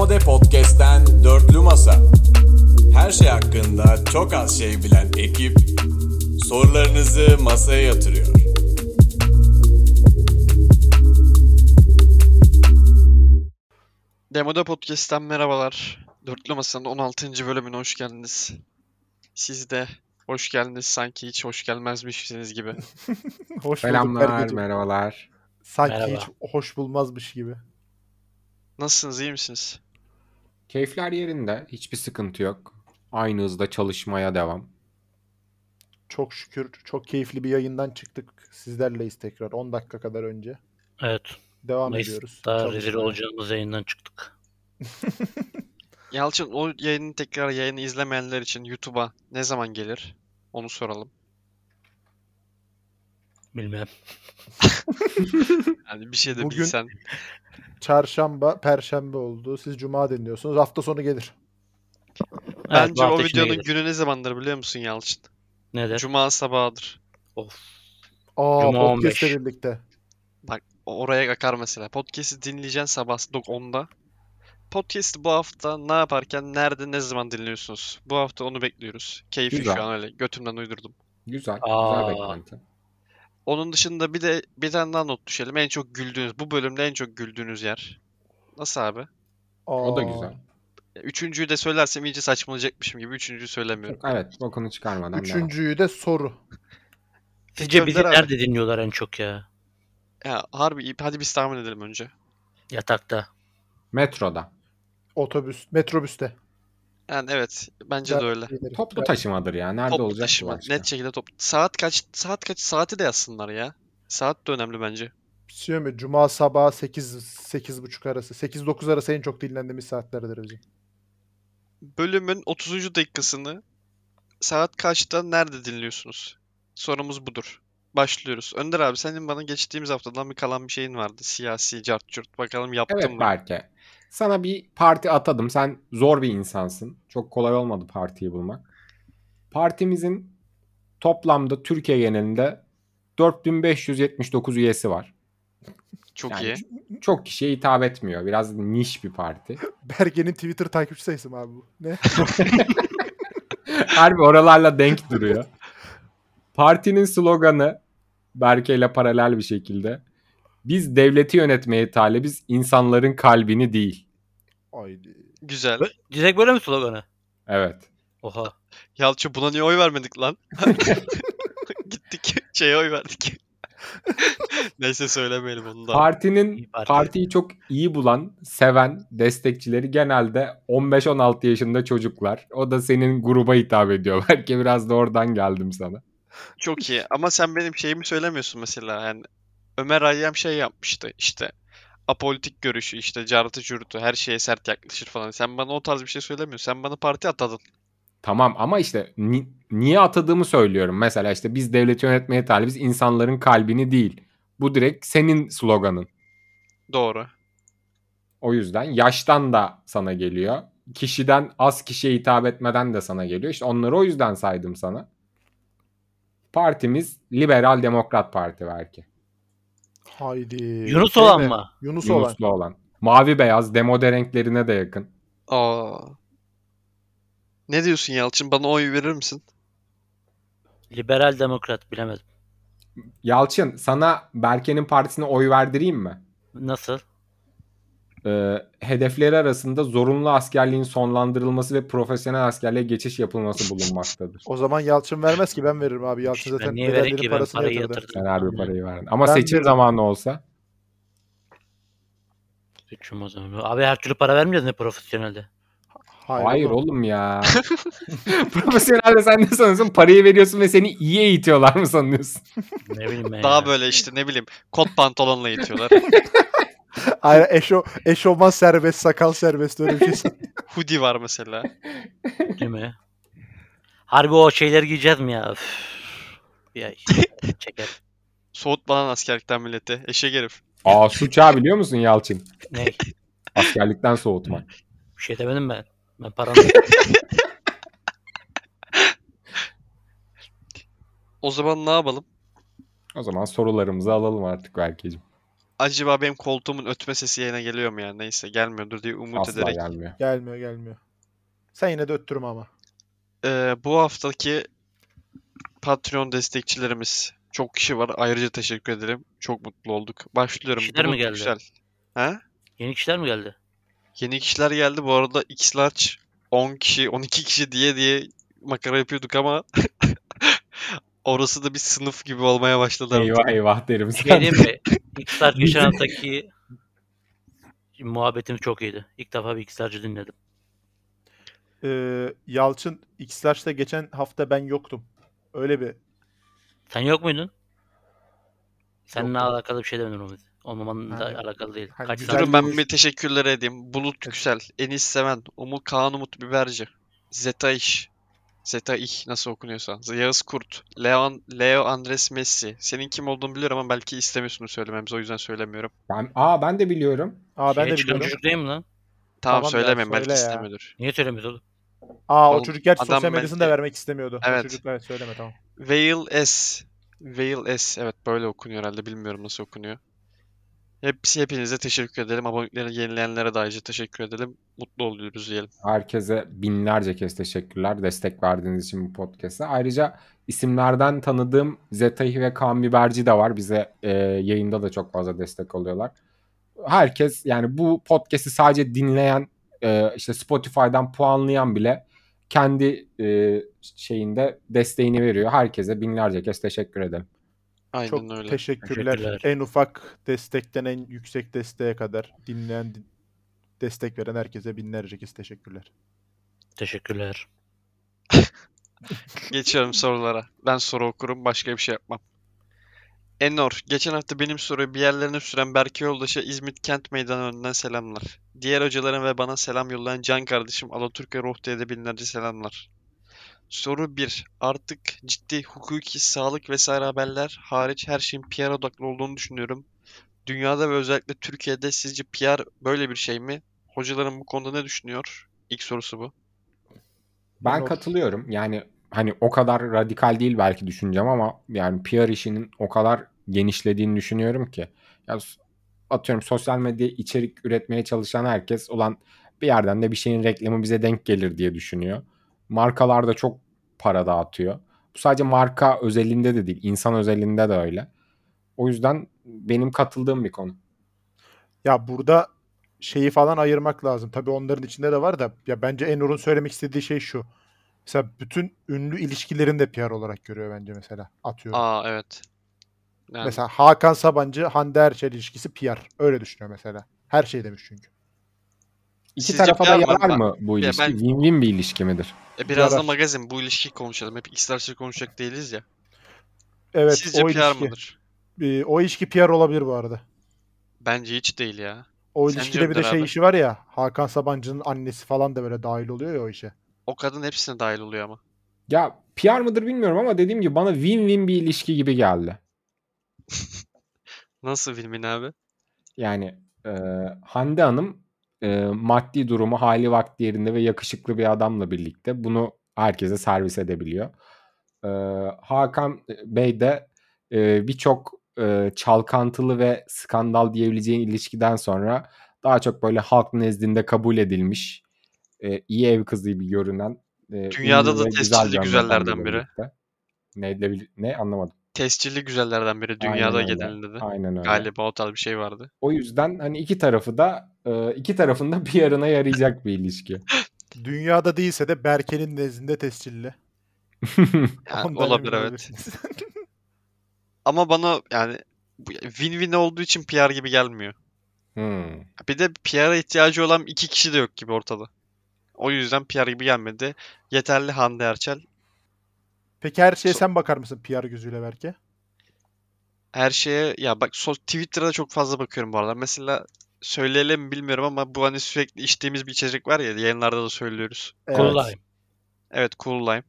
Demode Podcast'ten Dörtlü Masa. Her şey hakkında çok az şey bilen ekip sorularınızı masaya yatırıyor. Demoda Podcast'ten merhabalar. Dörtlü Masa'nın 16. bölümüne hoş geldiniz. Siz de hoş geldiniz sanki hiç hoş gelmezmişsiniz gibi. Hoş bulduk Selamlar, Berkeciğim. merhabalar. Sanki Merhaba. hiç hoş bulmazmış gibi. Nasılsınız, iyi misiniz? Keyifler yerinde, hiçbir sıkıntı yok. Aynı hızda çalışmaya devam. Çok şükür çok keyifli bir yayından çıktık. Sizlerleyiz tekrar 10 dakika kadar önce. Evet. Devam ediyoruz. Mayıs'ta rezil olacağımız yayından çıktık. Yalçın o yayını tekrar yayını izlemeyenler için YouTube'a ne zaman gelir? Onu soralım. Bilmem. Yani bir şey de Bugün- bilsen. Çarşamba, perşembe oldu. Siz cuma dinliyorsunuz. Hafta sonu gelir. Evet, Bence o içinde videonun gelir. günü ne zamandır biliyor musun Yalçın? Nedir? Cuma sabahıdır. Of. Aa Cuma podcast'le 15. birlikte. O- Oraya akar mesela. Podcast'i dinleyeceksin sabah 10'da. Podcast'i bu hafta ne yaparken, nerede, ne zaman dinliyorsunuz? Bu hafta onu bekliyoruz. Keyfi Güzel. şu an öyle. Götümden uydurdum. Güzel, Aa. güzel beklenti. Onun dışında bir de bir tane daha not düşelim. En çok güldüğünüz, bu bölümde en çok güldüğünüz yer. Nasıl abi? O da güzel. Üçüncüyü de söylersem iyice saçmalayacakmışım gibi üçüncüyü söylemiyorum. Çok, evet, bokunu çıkarmadan. Üçüncüyü de soru. Sizce bizi Gönder abi. nerede dinliyorlar en çok ya? Ya harbi iyi. Hadi biz tahmin edelim önce. Yatakta. Metroda. Otobüs, metrobüste. Yani evet. Bence de öyle. Toplu taşımadır ya. Nerede Toplu olacak taşıma. başka? Net şekilde top. Saat kaç? Saat kaç? Saati de yazsınlar ya. Saat de önemli bence. Şey mi? Cuma sabahı 8 8.30 arası. 8-9 arası en çok dinlendiğimiz saatlerdir bizim. Bölümün 30. dakikasını saat kaçta nerede dinliyorsunuz? Sorumuz budur. Başlıyoruz. Önder abi senin bana geçtiğimiz haftadan bir kalan bir şeyin vardı. Siyasi, cart curt. Bakalım yaptın Evet mı? Berke. Sana bir parti atadım. Sen zor bir insansın. Çok kolay olmadı partiyi bulmak. Partimizin toplamda Türkiye genelinde 4579 üyesi var. Çok Yani iyi. Çok kişiye hitap etmiyor. Biraz niş bir parti. Berge'nin Twitter takipçi sayısı mı abi bu? Ne? Harbi oralarla denk duruyor. Partinin sloganı Berke ile paralel bir şekilde biz devleti yönetmeye talibiz insanların kalbini değil. Haydi. Güzel. Direkt böyle mi sloganı? Evet. Oha. Yalçın buna niye oy vermedik lan? Gittik şeye oy verdik. Neyse söylemeyelim onu da. Partinin parti. partiyi çok iyi bulan, seven destekçileri genelde 15-16 yaşında çocuklar. O da senin gruba hitap ediyor. Belki biraz da oradan geldim sana. Çok iyi. Ama sen benim şeyimi söylemiyorsun mesela. Yani Ömer Hayyam şey yapmıştı işte. Apolitik görüşü işte cartı curtu her şeye sert yaklaşır falan. Sen bana o tarz bir şey söylemiyorsun. Sen bana parti atadın. Tamam ama işte ni- niye atadığımı söylüyorum. Mesela işte biz devleti yönetmeye talibiz insanların kalbini değil. Bu direkt senin sloganın. Doğru. O yüzden yaştan da sana geliyor. Kişiden az kişiye hitap etmeden de sana geliyor. İşte onları o yüzden saydım sana. Partimiz Liberal Demokrat Parti belki. Haydi. Yunus Şey olan mi? mı? Yunus olan. Yunuslu olan. Mavi beyaz demode renklerine de yakın. Aa. Ne diyorsun Yalçın? Bana oy verir misin? Liberal demokrat bilemedim. Yalçın sana Berke'nin partisine oy verdireyim mi? Nasıl? Ee, hedefleri arasında zorunlu askerliğin sonlandırılması ve profesyonel askerliğe geçiş yapılması bulunmaktadır. O zaman Yalçın vermez ki ben veririm abi. Yalçın zaten niye bedellerin ki ben parayı yatırdı. yatırdım. Sen harbi parayı verdin. Ama Ben seçim veririm. zamanı olsa. Suçum o zaman. Abi her türlü para vermeyeceğiz ne profesyonelde. Hayır, Hayır oğlum. oğlum ya. Profesyonelde sen ne sanıyorsun? Parayı veriyorsun ve seni iyi eğitiyorlar mı sanıyorsun? Ne bileyim ben Daha ya. böyle işte ne bileyim kot pantolonla itiyorlar. Hayır eşo, eşofman serbest, sakal serbest öyle bir şey. Hoodie var mesela. Değil mi? Harbi o şeyleri giyeceğiz mi ya? Üf. Bir ay. Çeker. Soğutma lan askerlikten milleti. Eşek herif. Aa suç ha biliyor musun Yalçın? Ne? Askerlikten soğutmak. Bir şey demedim ben. Ben param O zaman ne yapalım? O zaman sorularımızı alalım artık Berkeciğim. Acaba benim koltuğumun ötme sesi yayına geliyor mu ya? Neyse gelmiyordur diye umut Asla ederek. gelmiyor. Gelmiyor gelmiyor. Sen yine de öttürme ama. Ee, bu haftaki Patreon destekçilerimiz çok kişi var. Ayrıca teşekkür ederim. Çok mutlu olduk. Başlıyorum. Kişiler mi geldi? Yüksel. Ha? Yeni kişiler mi geldi? Yeni kişiler geldi. Bu arada X-Large 10 kişi, 12 kişi diye diye makara yapıyorduk ama orası da bir sınıf gibi olmaya başladı artık. Eyvah eyvah derim. Bir şey mi? Xstar geçen haftaki muhabbetimiz çok iyiydi. İlk defa bir Xstar'cı dinledim. Ee, Yalçın X-Large'da geçen hafta ben yoktum. Öyle bir Sen yok muydun? Seninle Yoktum. alakalı bir şey demedim Umut. Olmamanla Hani- alakalı değil. hani Kaç güzel saat- Durun ben bir teşekkürler edeyim. Bulut Yüksel, Enis Seven, Umut Kaan Umut Biberci, Zeta İş, Zeta İh nasıl okunuyorsa, Yağız Kurt, Leon, Leo Andres Messi. Senin kim olduğunu biliyorum ama belki istemiyorsun söylememizi o yüzden söylemiyorum. Ben, aa ben de biliyorum. Aa ben de çıkan biliyorum. çocuk değil mi lan? Tamam, Tamam ya, söylemeyeyim belki ya. istemiyordur. Niye söylemiyorsun oğlum? Aa o Oğlum, çocuk gerçi sosyal medyasını da belki- vermek istemiyordu. Evet. O çocuk evet söyleme tamam. Veil S. Veil S. Evet böyle okunuyor herhalde. Bilmiyorum nasıl okunuyor. Hepsi hepinize teşekkür edelim. Abonelikleri yenileyenlere de ayrıca teşekkür edelim. Mutlu oluyoruz diyelim. Herkese binlerce kez teşekkürler destek verdiğiniz için bu podcast'e. Ayrıca isimlerden tanıdığım Zeta'yı ve Kaan Biberci de var. Bize e, yayında da çok fazla destek oluyorlar. Herkes yani bu podcast'i sadece dinleyen e, işte Spotify'dan puanlayan bile kendi e, şeyinde desteğini veriyor. Herkese binlerce kez teşekkür ederim. Aynen Çok öyle. teşekkürler. Teşekkürler. En ufak destekten en yüksek desteğe kadar dinleyen, din- destek veren herkese binlerce kez teşekkürler. Teşekkürler. Geçiyorum sorulara. Ben soru okurum, başka bir şey yapmam. Enor, geçen hafta benim soruyu bir yerlerine süren Berke Yoldaş'a İzmit Kent Meydanı önünden selamlar. Diğer hocaların ve bana selam yollayan can kardeşim Alaturka Ruhti'ye de binlerce selamlar. Soru 1. Artık ciddi hukuki, sağlık vesaire haberler hariç her şeyin PR odaklı olduğunu düşünüyorum. Dünyada ve özellikle Türkiye'de sizce PR böyle bir şey mi? Hocaların bu konuda ne düşünüyor? İlk sorusu bu. Ben katılıyorum. Yani hani o kadar radikal değil belki düşüncem ama yani PR işinin o kadar genişlediğini düşünüyorum ki. Ya atıyorum sosyal medya içerik üretmeye çalışan herkes olan bir yerden de bir şeyin reklamı bize denk gelir diye düşünüyor. Markalar da çok para dağıtıyor. Bu sadece marka özelinde de değil, insan özelinde de öyle. O yüzden benim katıldığım bir konu. Ya burada şeyi falan ayırmak lazım. Tabii onların içinde de var da ya bence Enur'un söylemek istediği şey şu. Mesela bütün ünlü ilişkilerini de PR olarak görüyor bence mesela. Atıyorum. Aa evet. Yani Mesela Hakan Sabancı Hande Erçel ilişkisi PR. Öyle düşünüyor mesela. Her şey demiş çünkü. İki Sizce tarafa da yarar Ben- mı bu Ya ilişki? ben- Win-win bir ilişki midir? E biraz da Yarar. magazin bu ilişkiyi konuşalım. Hep X-Large'ı konuşacak değiliz ya. Evet Sizce o PR ilişki. mıdır? Ee, o ilişki PR olabilir bu arada. Bence hiç değil ya. O Sence ilişkide bir de Önder şey abi? işi var ya. Hakan Sabancı'nın annesi falan da böyle dahil oluyor ya o işe. O kadın hepsine dahil oluyor ama. Ya PR mıdır bilmiyorum ama dediğim gibi bana win-win bir ilişki gibi geldi. Nasıl filmin abi? Yani e, Hande Hanım e, maddi durumu hali vakti yerinde ve yakışıklı bir adamla birlikte bunu herkese servis edebiliyor. E, Hakan Bey de e, birçok e, çalkantılı ve skandal diyebileceğin ilişkiden sonra daha çok böyle halk nezdinde kabul edilmiş e, iyi ev kızı gibi görünen e, Dünyada da tescilli güzellerden biri. Ne, ne anlamadım. Tescilli güzellerden biri Aynen dünyada öyle. genelinde de. Aynen öyle. Galiba o tarz bir şey vardı. O yüzden hani iki tarafı da e, iki tarafın da PR'ına yarayacak bir ilişki. Dünyada değilse de Berke'nin nezdinde tescilli. Yani Ondan olabilir emin evet. olabilirsiniz. Ama bana yani bu- win-win olduğu için PR gibi gelmiyor. Hmm. Bir de PR'a ihtiyacı olan iki kişi de yok gibi ortada. O yüzden PR gibi gelmedi. Yeterli Hande Erçel. Peki her şeye So- sen bakar mısın PR gözüyle Berke? Her şeye ya bak so Twitter'da çok fazla bakıyorum bu arada. Mesela söyleyelim mi bilmiyorum ama bu hani sürekli içtiğimiz bir içecek var ya yayınlarda da söylüyoruz. Cool Lime. Evet Cool Lime.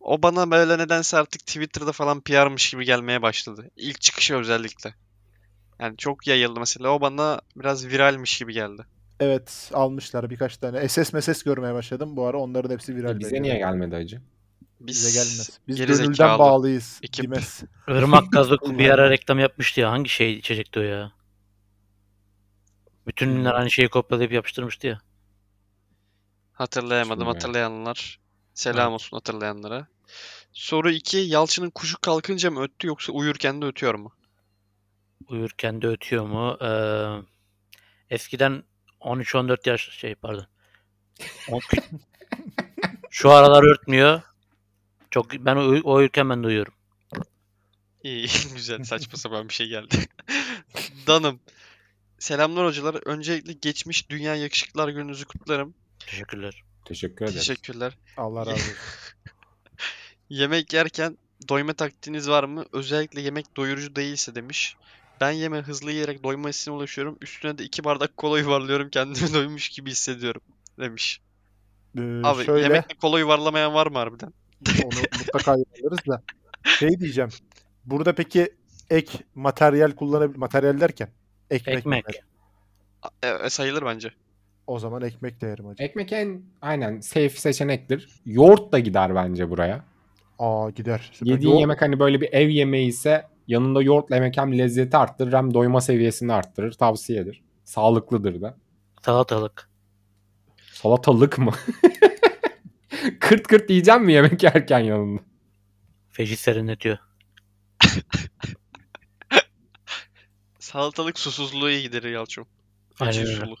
O bana böyle nedense artık Twitter'da falan PR'mış gibi gelmeye başladı. İlk çıkışı özellikle. Yani çok yayıldı mesela. O bana biraz viralmiş gibi geldi. Evet almışlar birkaç tane. SS meses görmeye başladım. Bu ara onların hepsi viral. E bize bence. niye gelmedi acı? Biz Bize gelmez. Biz geri gönülden zekalı bağlıyız. ekip. Demez. Irmak Gazlık bir ara reklam yapmıştı ya. Hangi şey içecekti o ya? Bütün ünlüler aynı şeyi kopyalayıp yapıştırmıştı ya. Hatırlayamadım. Şimdi. Hatırlayanlar. Selam olsun hatırlayanlara. Soru 2. Yalçın'ın kuşu kalkınca mı öttü yoksa uyurken de ötüyor mu? Uyurken de ötüyor mu? Ee, eskiden 13-14 yaş şey pardon. On- Şu aralar örtmüyor. Çok ben uy- o uyurken ben de uyuyorum. İyi, güzel saçma sapan bir şey geldi. Danım. Selamlar hocalar. Öncelikle geçmiş Dünya Yakışıklılar Gününüzü kutlarım. Teşekkürler. Teşekkür ederim. Teşekkürler. Allah razı olsun. Yemek yerken doyma taktiğiniz var mı? Özellikle yemek doyurucu değilse demiş. Ben yeme hızlı yiyerek doyma hissine ulaşıyorum. Üstüne de iki bardak kola yuvarlıyorum. Kendimi doymuş gibi hissediyorum. Demiş. Ee, Abi şöyle yemekte kola yuvarlamayan var mı harbiden? Onu mutlaka yaparız da. Şey diyeceğim. Burada peki ek materyal kullanabilir materyal derken ekmek. Ekmek. E, sayılır bence. O zaman ekmek de yerim hacı. Ekmek en aynen safe seçenektir. Yoğurt da gider bence buraya. Aa gider. Süper. Yediğin Yoğurt- yemek hani böyle bir ev yemeği ise yanında yoğurtla yemek hem lezzeti arttırır hem doyma seviyesini arttırır. Tavsiyedir. Sağlıklıdır da. Salatalık. Salatalık mı? kırt kırt yiyeceğim mi yemek yerken yanında? Feci serinletiyor. Salatalık susuzluğu iyi giderir Yalçın. Aynen öyle.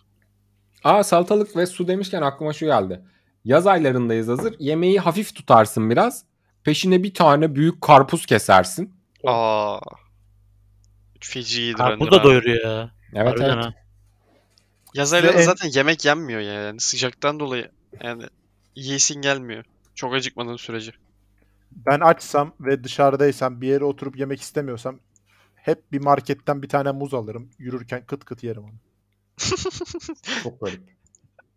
Aa salatalık ve su demişken aklıma şu geldi. Yaz aylarındayız hazır. Yemeği hafif tutarsın biraz. Peşine bir tane büyük karpuz kesersin. Aa. Feci iyidir Karpuz da doyuruyor ya. Evet Harbiden evet. ha. Yaz aylarında en- zaten yemek yenmiyor ya yani sıcaktan dolayı yani yiyesin gelmiyor. Çok acıkmadığın sürece. Ben açsam ve dışarıdaysam bir yere oturup yemek istemiyorsam hep bir marketten bir tane muz alırım. Yürürken kıt kıt yerim onu. Çok garip.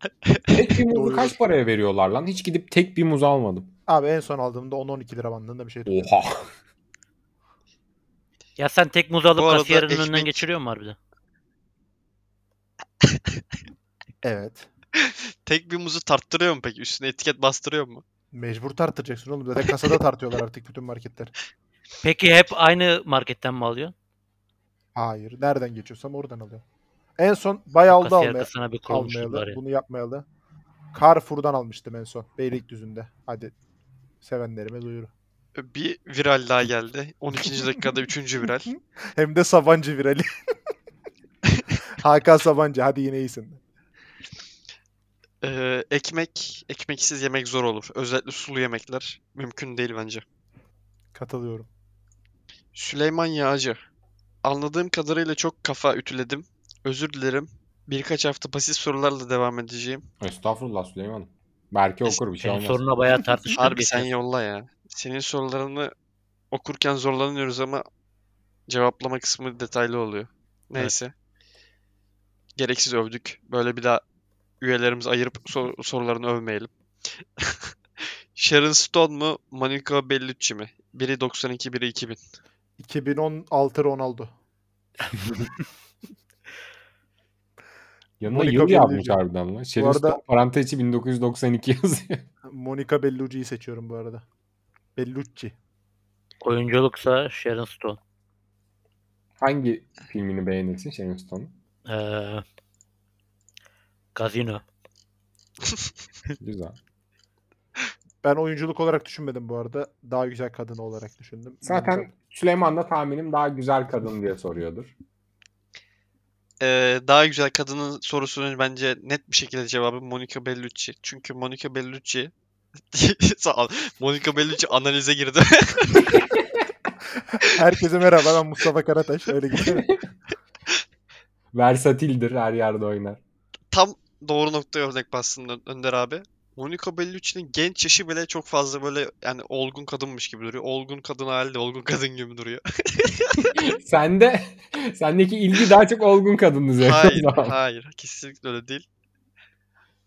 tek bir muzu kaç paraya veriyorlar lan? Hiç gidip tek bir muz almadım. Abi en son aldığımda 10-12 lira bandında bir şey tuttu. Oha. Ya sen tek muz alıp Bu arada kasiyerin önünden ekmek- geçiriyor mu harbiden? Evet. Tek bir muzu tarttırıyor mu peki? Üstüne etiket bastırıyor mu? Mecbur tartıracaksın oğlum. Zaten kasada tartıyorlar artık bütün marketler. Peki hep aynı marketten mi alıyorsun? Hayır. Nereden geçiyorsam oradan alıyorum. En son bayağı oldu Kasiyer almaya, almayalı. ya. Bunu yapmayalı. Carrefour'dan almıştım en son. Beylikdüzü'nde. Hadi sevenlerime duyuru. Bir viral daha geldi. 12. dakikada 3. viral. Hem de Sabancı virali. Hakan Sabancı. Hadi yine iyisin. Ee, ekmek, ekmeksiz yemek zor olur. Özellikle sulu yemekler mümkün değil bence. Katılıyorum. Süleyman Yağcı. Anladığım kadarıyla çok kafa ütüledim. Özür dilerim. Birkaç hafta pasif sorularla devam edeceğim. Estağfurullah Süleyman'ım. Belki okur bir şey Senin olmaz. soruna bayağı tartıştık. Harbi sen yolla ya. Senin sorularını okurken zorlanıyoruz ama cevaplama kısmı detaylı oluyor. Neyse. Gereksiz övdük. Böyle bir daha üyelerimizi ayırıp sor- sorularını övmeyelim. Sharon Stone mu, Monica Bellucci mi? Biri 92, biri 2000. 2016 Ronaldo. Yanına Monica yıl yazmış Bellucci. harbiden lan. Sharon arada- Stone parantez içi 1992 yazıyor. Monica Bellucci'yi seçiyorum bu arada. Bellucci. Oyunculuksa Sharon Stone. Hangi filmini beğenirsin Sharon Stone'un? Ee, Gazino. Güzel. Ben oyunculuk olarak düşünmedim bu arada. Daha güzel kadın olarak düşündüm. Zaten Süleyman da tahminim daha güzel kadın diye soruyordur. Ee, daha güzel kadının sorusunun bence net bir şekilde cevabı Monica Bellucci. Çünkü Monica Bellucci Sağ ol. Monica Bellucci analize girdi. Herkese merhaba ben Mustafa Karataş. Öyle gidiyor. Versatildir her yerde oynar. Tam doğru noktaya örnek bastın Önder abi. Monica Bellucci'nin genç yaşı bile çok fazla böyle yani olgun kadınmış gibi duruyor. Olgun kadın hali de olgun kadın gibi duruyor. Sende sendeki ilgi daha çok olgun kadın üzerine. Hayır, hayır. Kesinlikle öyle değil.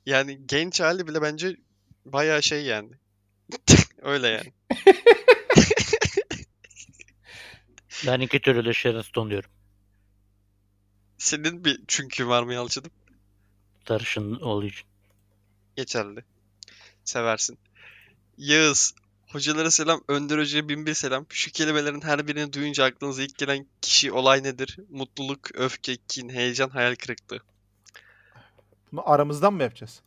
Yani genç hali bile bence bayağı şey yani. Öyle yani. Ben iki türlü de Sharon Stone diyorum. Senin bir çünkü var mı Yalçın'ım? Sarışın olduğu için. Geçerli. Seversin. Yağız. Hocalara selam. Önder Hoca'ya bin bir selam. Şu kelimelerin her birini duyunca aklınıza ilk gelen kişi olay nedir? Mutluluk, öfke, kin, heyecan, hayal kırıklığı. Bunu aramızdan mı yapacağız?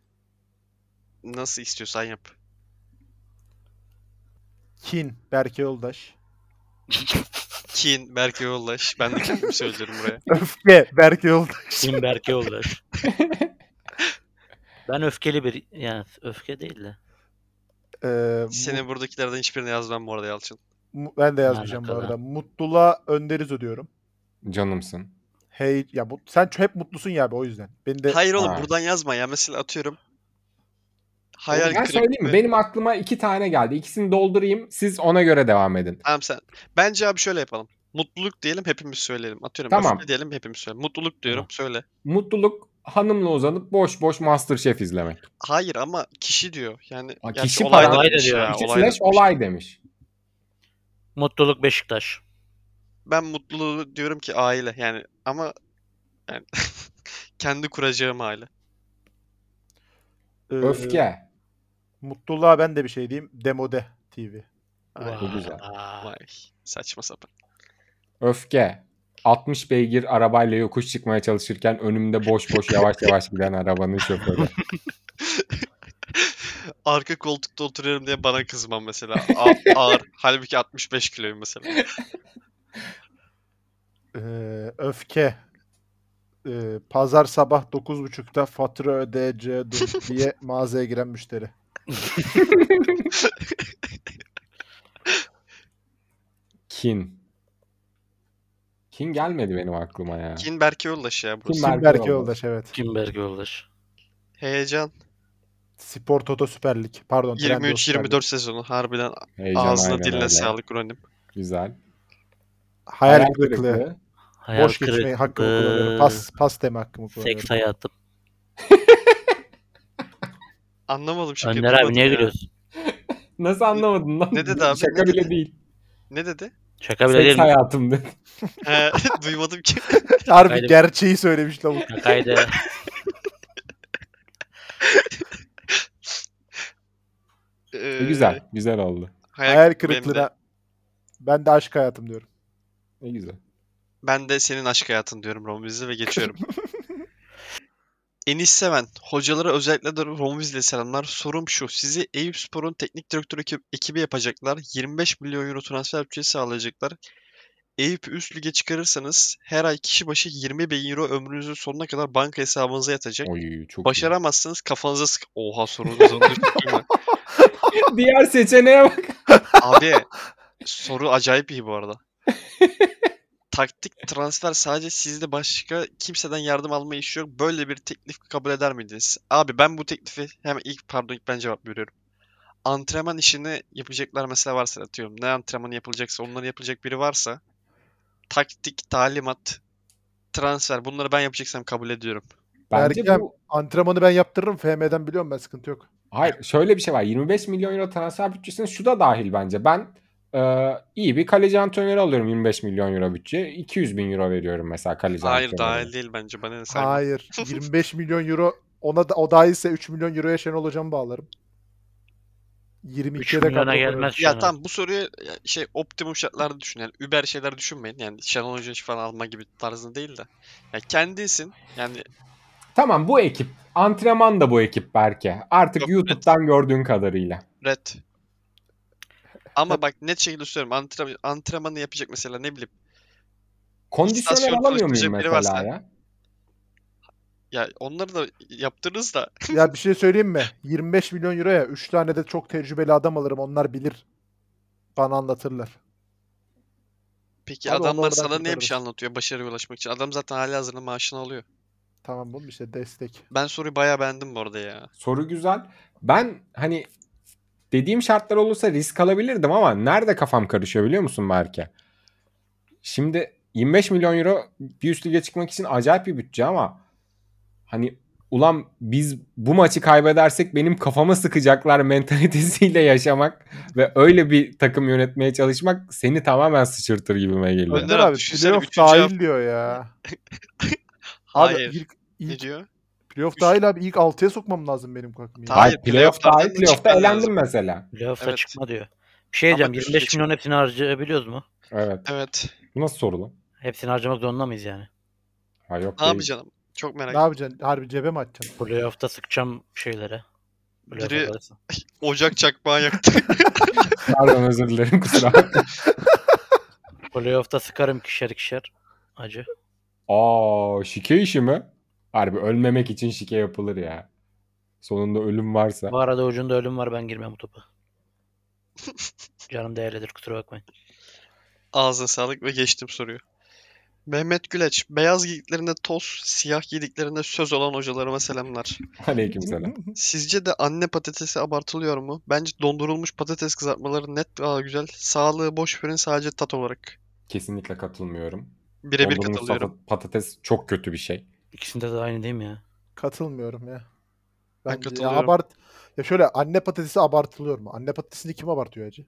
Nasıl istiyorsan yap. Kin, Berke Yoldaş. Kin, Berke Yollaş. Ben de kendimi söylüyorum buraya. Öfke, Berke Yoldaş. Kim Berke Yoldaş. ben öfkeli bir yani öfke değil de. Ee, Senin buradakilerden hiçbirini yazmam bu arada Yalçın. mu- ben de yazmayacağım bu alakalı? arada. Mutluluğa önderiz ödüyorum. Canımsın. Hey ya bu sen hep mutlusun ya abi o yüzden. Beni de Hayır oğlum Ha. buradan yazma ya. Mesela atıyorum. Hayal ben söyleyeyim mi? kırıklığı. Benim aklıma iki tane geldi. İkisini doldurayım. Siz ona göre devam edin. Tamam sen. Bence abi şöyle yapalım. Mutluluk diyelim hepimiz söyleyelim. Atıyorum Tamam. öfke diyelim hepimiz söyleyelim. Mutluluk diyorum söyle. Mutluluk hanımla uzanıp boş boş Masterchef izlemek. Hayır ama kişi diyor. Yani Ha, gerçi kişi olay da para- demiş Olay da diyor. ya, İki olay demiş. olay demiş. Mutluluk Beşiktaş. Ben mutluluğu diyorum ki aile yani ama yani kendi kuracağım aile. e, Öfke. mutluluğa ben de bir şey diyeyim. Demode TV. Ay, Bu güzel. Vay saçma sapan. Öfke. 60 beygir arabayla yokuş çıkmaya çalışırken önümde boş boş yavaş yavaş giden arabanın şoförü. Arka koltukta oturuyorum diye bana kızmam mesela. A- ağır. Halbuki 65 kiloyum mesela. Ee, öfke. Ee, pazar sabah 9.30'da fatura ödeyeceğim diye mağazaya giren müşteri. Kin. Kin gelmedi benim aklıma ya. Kin Berke Yollaş ya burası. Kim Kim Berke Berke Yoldaş. Yoldaş evet. Kim Berke Yoldaş. Heyecan. Spor Toto Süper Lig. Pardon. Trendyol Süper Lig. 23-24 sezonu. Harbiden Heyecan ağzına aynen diline öyle. sağlık Ronim. Güzel. Hayal kırıklığı. Hayal Boş geçmeyi hakkımı kullanıyorum. Pas, pas deme hakkımı kullanıyorum. Seks hayatım. Anlamadım şimdi. Önder abi duymadım niye ya. gülüyorsun? Nasıl anlamadın lan? Ne dedi abi? Şaka Ne bile dedi? değil. Ne dedi? Şaka bile değil mi? hayatım dedi. He, duymadım ki. Harbi Haydi. gerçeği söylemiş lavuk. Şakaydı. Ee, E, güzel. Güzel oldu. hayal Hayal benim de. kırıklığına. Ben de aşk hayatım diyorum. Ne güzel. Ben de senin aşk hayatın diyorum Romviz'e ve geçiyorum. Enis Seven, hocalara özellikle de Romviz'le selamlar. Sorum şu, sizi Eyüp Spor'un teknik direktörü ekibi yapacaklar. 25 milyon euro transfer bütçesi sağlayacaklar. Eyüp'ü üst lige çıkarırsanız her ay kişi başı 20 bin euro ömrünüzün sonuna kadar banka hesabınıza yatacak. Oy çok Başaramazsanız kafanıza sık... Oha iyi mi? iyi. Diğer seçeneğe bak. Abi soru acayip iyi bu arada. Taktik transfer sadece sizde başka kimseden yardım alma işi yok. Böyle bir teklif kabul eder miydiniz? Abi ben bu teklifi hemen ilk pardon ilk ben cevap veriyorum. Antrenman işini yapacaklar mesela varsa atıyorum. Ne antrenmanı yapılacaksa onları yapılacak biri varsa taktik, talimat, transfer bunları ben yapacaksam kabul ediyorum. Bence Berkem, bu Antrenmanı ben yaptırırım. FM'den biliyorum ben sıkıntı yok. Hayır şöyle bir şey var. 25 milyon euro transfer bütçesine şu da dahil bence. Ben e, iyi bir kaleci antrenörü alıyorum 25 milyon euro bütçe. 200 bin euro veriyorum mesela kaleci Hayır dahil değil bence bana ne saygı. Hayır. 25 milyon euro ona da o dahilse 3 milyon euroya Şenol Hocam'ı bağlarım. 3 22'ye de milyona gelmez Ya an. tamam bu soruyu ya, şey optimum şartlarda düşün yani Uber şeyler düşünmeyin yani Şenol Hoca falan alma gibi tarzında değil de ya kendisin yani Tamam bu ekip. Antrenman da bu ekip Berke. Artık Yok, YouTube'dan gördüğün kadarıyla. red. Ama bak net şekilde söylüyorum antrenman, antrenmanı yapacak mesela ne bileyim Kondisyoner İstasyon alamıyor muyum çalıştıracak biri mesela varsa- ya? ya onları da yaptırırız da Ya bir şey söyleyeyim mi? 25 milyon euroya 3 tane de çok tecrübeli adam alırım. Onlar bilir. Bana anlatırlar. peki Abi adamlar sana niye bir şey anlatıyor başarıya ulaşmak için adam zaten hali hazırda maaşını alıyor. Tamam bunun işte destek. Ben soruyu bayağı beğendim bu arada ya. Soru güzel. Ben hani dediğim şartlar olursa risk alabilirdim ama nerede kafam karışıyor biliyor musun Berke? Şimdi 25 milyon euro bir üst lige çıkmak için acayip bir bütçe ama hani ulan biz bu maçı kaybedersek benim kafama sıkacaklar mentalitesiyle yaşamak ve öyle bir takım yönetmeye çalışmak seni tamamen sıçırtır gibime geliyor. Önder abi playoff dahil diyor ya. Abi Hayır. ilk, Ne ilk diyor? Playoff dahil abi ilk 6'ya sokmam lazım benim takımı. ya. Hayır, Hayır, playoff dahil playoff'ta elendim mesela. Playoff'a Evet. çıkma diyor. Bir şey Ama diyeceğim. düşecek 25 milyon hepsini harcayabiliyoruz mu? Evet. Evet. Bu nasıl soru lan? Hepsini harcamak zorunda mıyız yani? Ha yok Ne değil. yapacaksın? Çok merak Ne yapacaksın? Harbi cebe mi atacaksın? Playoff'ta sıkacağım şeylere. Biri- arası. Ocak çakmağı yaktı. Pardon özür dilerim kusura bakma. Playoff'ta sıkarım ikişer ikişer. Acı. Aa şike işi mi? Harbi ölmemek için şike yapılır ya. Sonunda ölüm varsa. Bu arada ucunda ölüm var ben girmem bu topa. Canım değerlidir kusura bakmayın. Ağzına sağlık ve geçtim soruyu. Mehmet Güleç, beyaz giydiklerinde toz, siyah giydiklerinde söz olan hocalarıma selamlar. Aleykümselam. Sizce de anne patatesi abartılıyor mu? Bence dondurulmuş patates kızartmaları net daha güzel. Sağlığı boş verin sadece tat olarak. Kesinlikle katılmıyorum. Birebir Dondurulmuş katılıyorum. Patates çok kötü bir şey. İkisinde de aynı değil mi ya? Katılmıyorum ya. Ben Bence ya katılıyorum. abart ya şöyle anne patatesi abartılıyor mu? Anne patatesini kim abartıyor acı?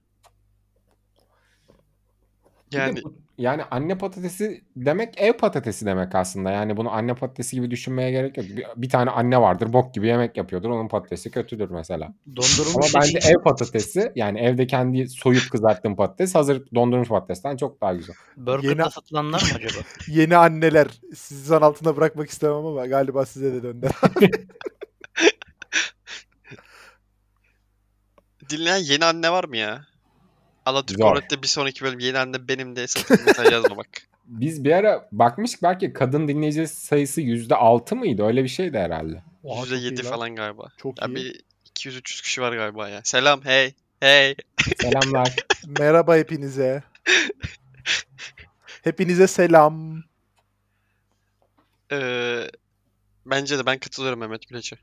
Bir de Yani bu- yani anne patatesi demek ev patatesi demek aslında. Yani bunu anne patatesi gibi düşünmeye gerek yok. Bir, bir tane anne vardır bok gibi yemek yapıyordur. Onun patatesi kötüdür mesela. Ama Dondurulmuş bence ev patatesi yani evde kendi soyup kızarttığın patates hazır dondurulmuş patatesten çok daha güzel. Burger'da Yeni- satılanlar mı acaba? Yeni anneler. Sizi zan altında bırakmak istemem ama galiba size de döndü. dinleyen yeni anne var mı ya? Zor. Orlet'te bir sonraki bölüm yeni anne benim de mesaj yazma bak. Biz bir ara bakmıştık belki kadın dinleyici sayısı %6 mıydı? Öyle bir şeydi herhalde. Oha, çok iyi %7 lan. falan galiba. Çok Ya iyi. bir 200-300 kişi var galiba ya. Selam hey hey. Selamlar. Merhaba hepinize. Hepinize selam. Ee, bence de ben katılıyorum Mehmet Güleç'e.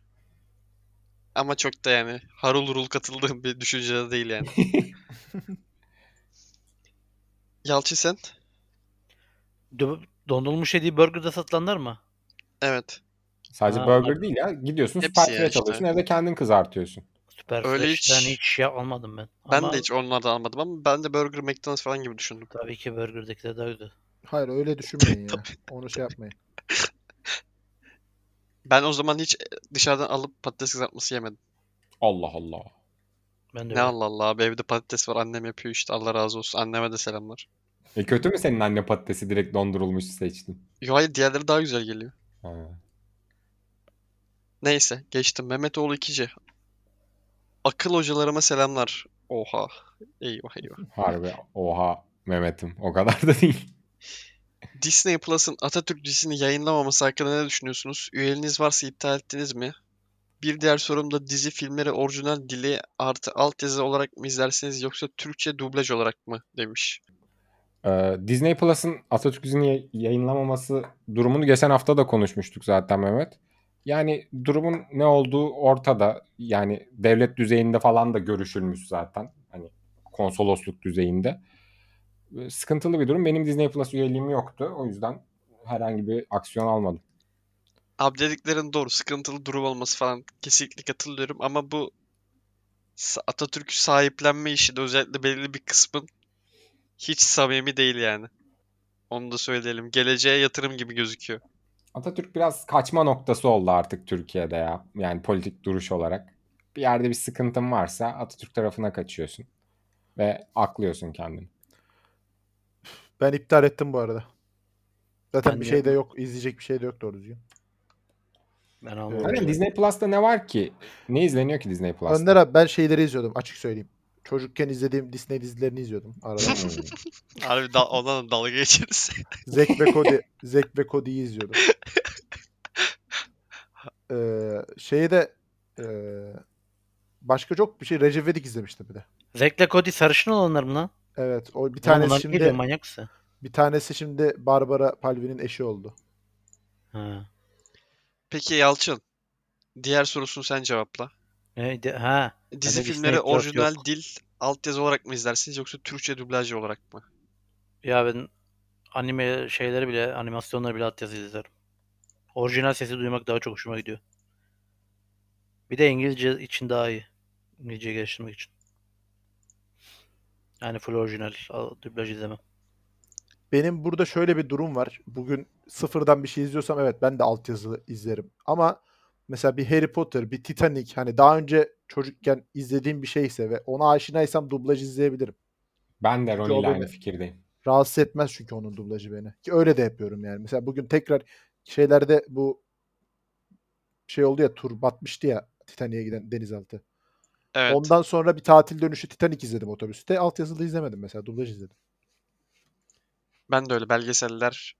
Ama çok da yani harul hurul katıldığım bir düşüncede değil yani. Yalçın sen? Do- Dondurulmuş değil burger'da satılanlar mı? Evet. Sadece Ha, burger değil ya. Gidiyorsun Hepsi sipariş ya işte. alıyorsun evde kendin kızartıyorsun. Süper Öyle Fresh'ten hiç- hiç şey almadım ben. Ben Ama de hiç onlardan almadım ama ben de Burger McDonald's falan gibi düşündüm. Tabii ki burger'dakiler daha güzel. Hayır öyle düşünmeyin ya. Onu şey yapmayın. Ben o zaman hiç dışarıdan alıp patates kızartması yemedim. Allah Allah. Ben de Ne öyle. Allah Allah abi evde patates var annem yapıyor işte Allah razı olsun. Anneme de selamlar. E kötü mü senin anne patatesi direkt dondurulmuş seçtin? Yo hayır diğerleri daha güzel geliyor. Ha. Neyse geçtim. Mehmetoğlu 2C. Akıl hocalarıma selamlar. Oha. Eyvah eyvah. Harbi oha Mehmet'im o kadar da değil. Disney Plus'ın Atatürk dizisini yayınlamaması hakkında ne düşünüyorsunuz? Üyeliğiniz varsa iptal ettiniz mi? Bir diğer sorum da dizi filmleri orijinal dili artı altyazı olarak mı izlersiniz yoksa Türkçe dublaj olarak mı demiş. Ee, Disney Plus'ın Atatürk dizini yay- yayınlamaması durumunu geçen hafta da konuşmuştuk zaten Mehmet. Yani durumun ne olduğu ortada. Yani devlet düzeyinde falan da görüşülmüş zaten. Hani konsolosluk düzeyinde. Ee, Sıkıntılı bir durum. Benim Disney Plus üyeliğim yoktu. O yüzden herhangi bir aksiyon almadım. Abi dediklerin doğru. Sıkıntılı durum olması falan kesinlikle katılıyorum ama bu sa- Atatürk'ü sahiplenme işi de özellikle belirli bir kısmın hiç samimi değil yani. Onu da söyleyelim. Geleceğe yatırım gibi gözüküyor. Atatürk biraz kaçma noktası oldu artık Türkiye'de ya. Yani politik duruş olarak. Bir yerde bir sıkıntın varsa Atatürk tarafına kaçıyorsun. Ve aklıyorsun kendini. Ben iptal ettim bu arada. Zaten Ben bir şey de yok. izleyecek bir şey de yok doğru düzgün. Ben Öyle. almadım. Aynen Disney Plus'ta ne var ki? Ne izleniyor ki Disney Plus'ta? Önder abi ben şeyleri izliyordum açık söyleyeyim. Çocukken izlediğim Disney dizilerini izliyordum arada. Harbi da, ondan da dalga geçeriz. Zack ve Cody, Zack ve Cody'yi izliyordum. Ee, şeyi de ee, başka çok bir şey Recep İvedik izlemiştim bir de. Zekle Cody sarışın olanlar mı lan? Evet, o bir Oğlum tanesi bunlar şimdi neydi, manyak mısın? bir tanesi şimdi Barbara Palvin'in eşi oldu. Ha. Peki Yalçın. Diğer sorusunu sen cevapla. Neydi? Ha. Dizi Disney filmleri orijinal yok. dil altyazı olarak mı izlersiniz yoksa Türkçe dublaj olarak mı? Ya ben anime şeyleri bile, animasyonları bile altyazı izlerim. Orijinal sesi duymak daha çok hoşuma gidiyor. Bir de İngilizce için daha iyi. İngilizce geliştirmek için. Yani full orijinal al- dublaj izlemem. Benim burada şöyle bir durum var. Bugün sıfırdan bir şey izliyorsam evet ben de altyazılı izlerim. Ama mesela bir Harry Potter, bir Titanic hani daha önce çocukken izlediğim bir şeyse ve ona aşinaysam dublaj izleyebilirim. Ben de Ronnie ile aynı fikirdeyim. Rahatsız etmez çünkü onun dublajı beni. Ki öyle de yapıyorum yani. Mesela bugün tekrar şeylerde bu şey oldu ya tur batmıştı ya Titanic'e giden denizaltı. Evet. Ondan sonra bir tatil dönüşü Titanic izledim otobüste. Altyazılı izlemedim mesela. Dublaj izledim. Ben de öyle belgeseller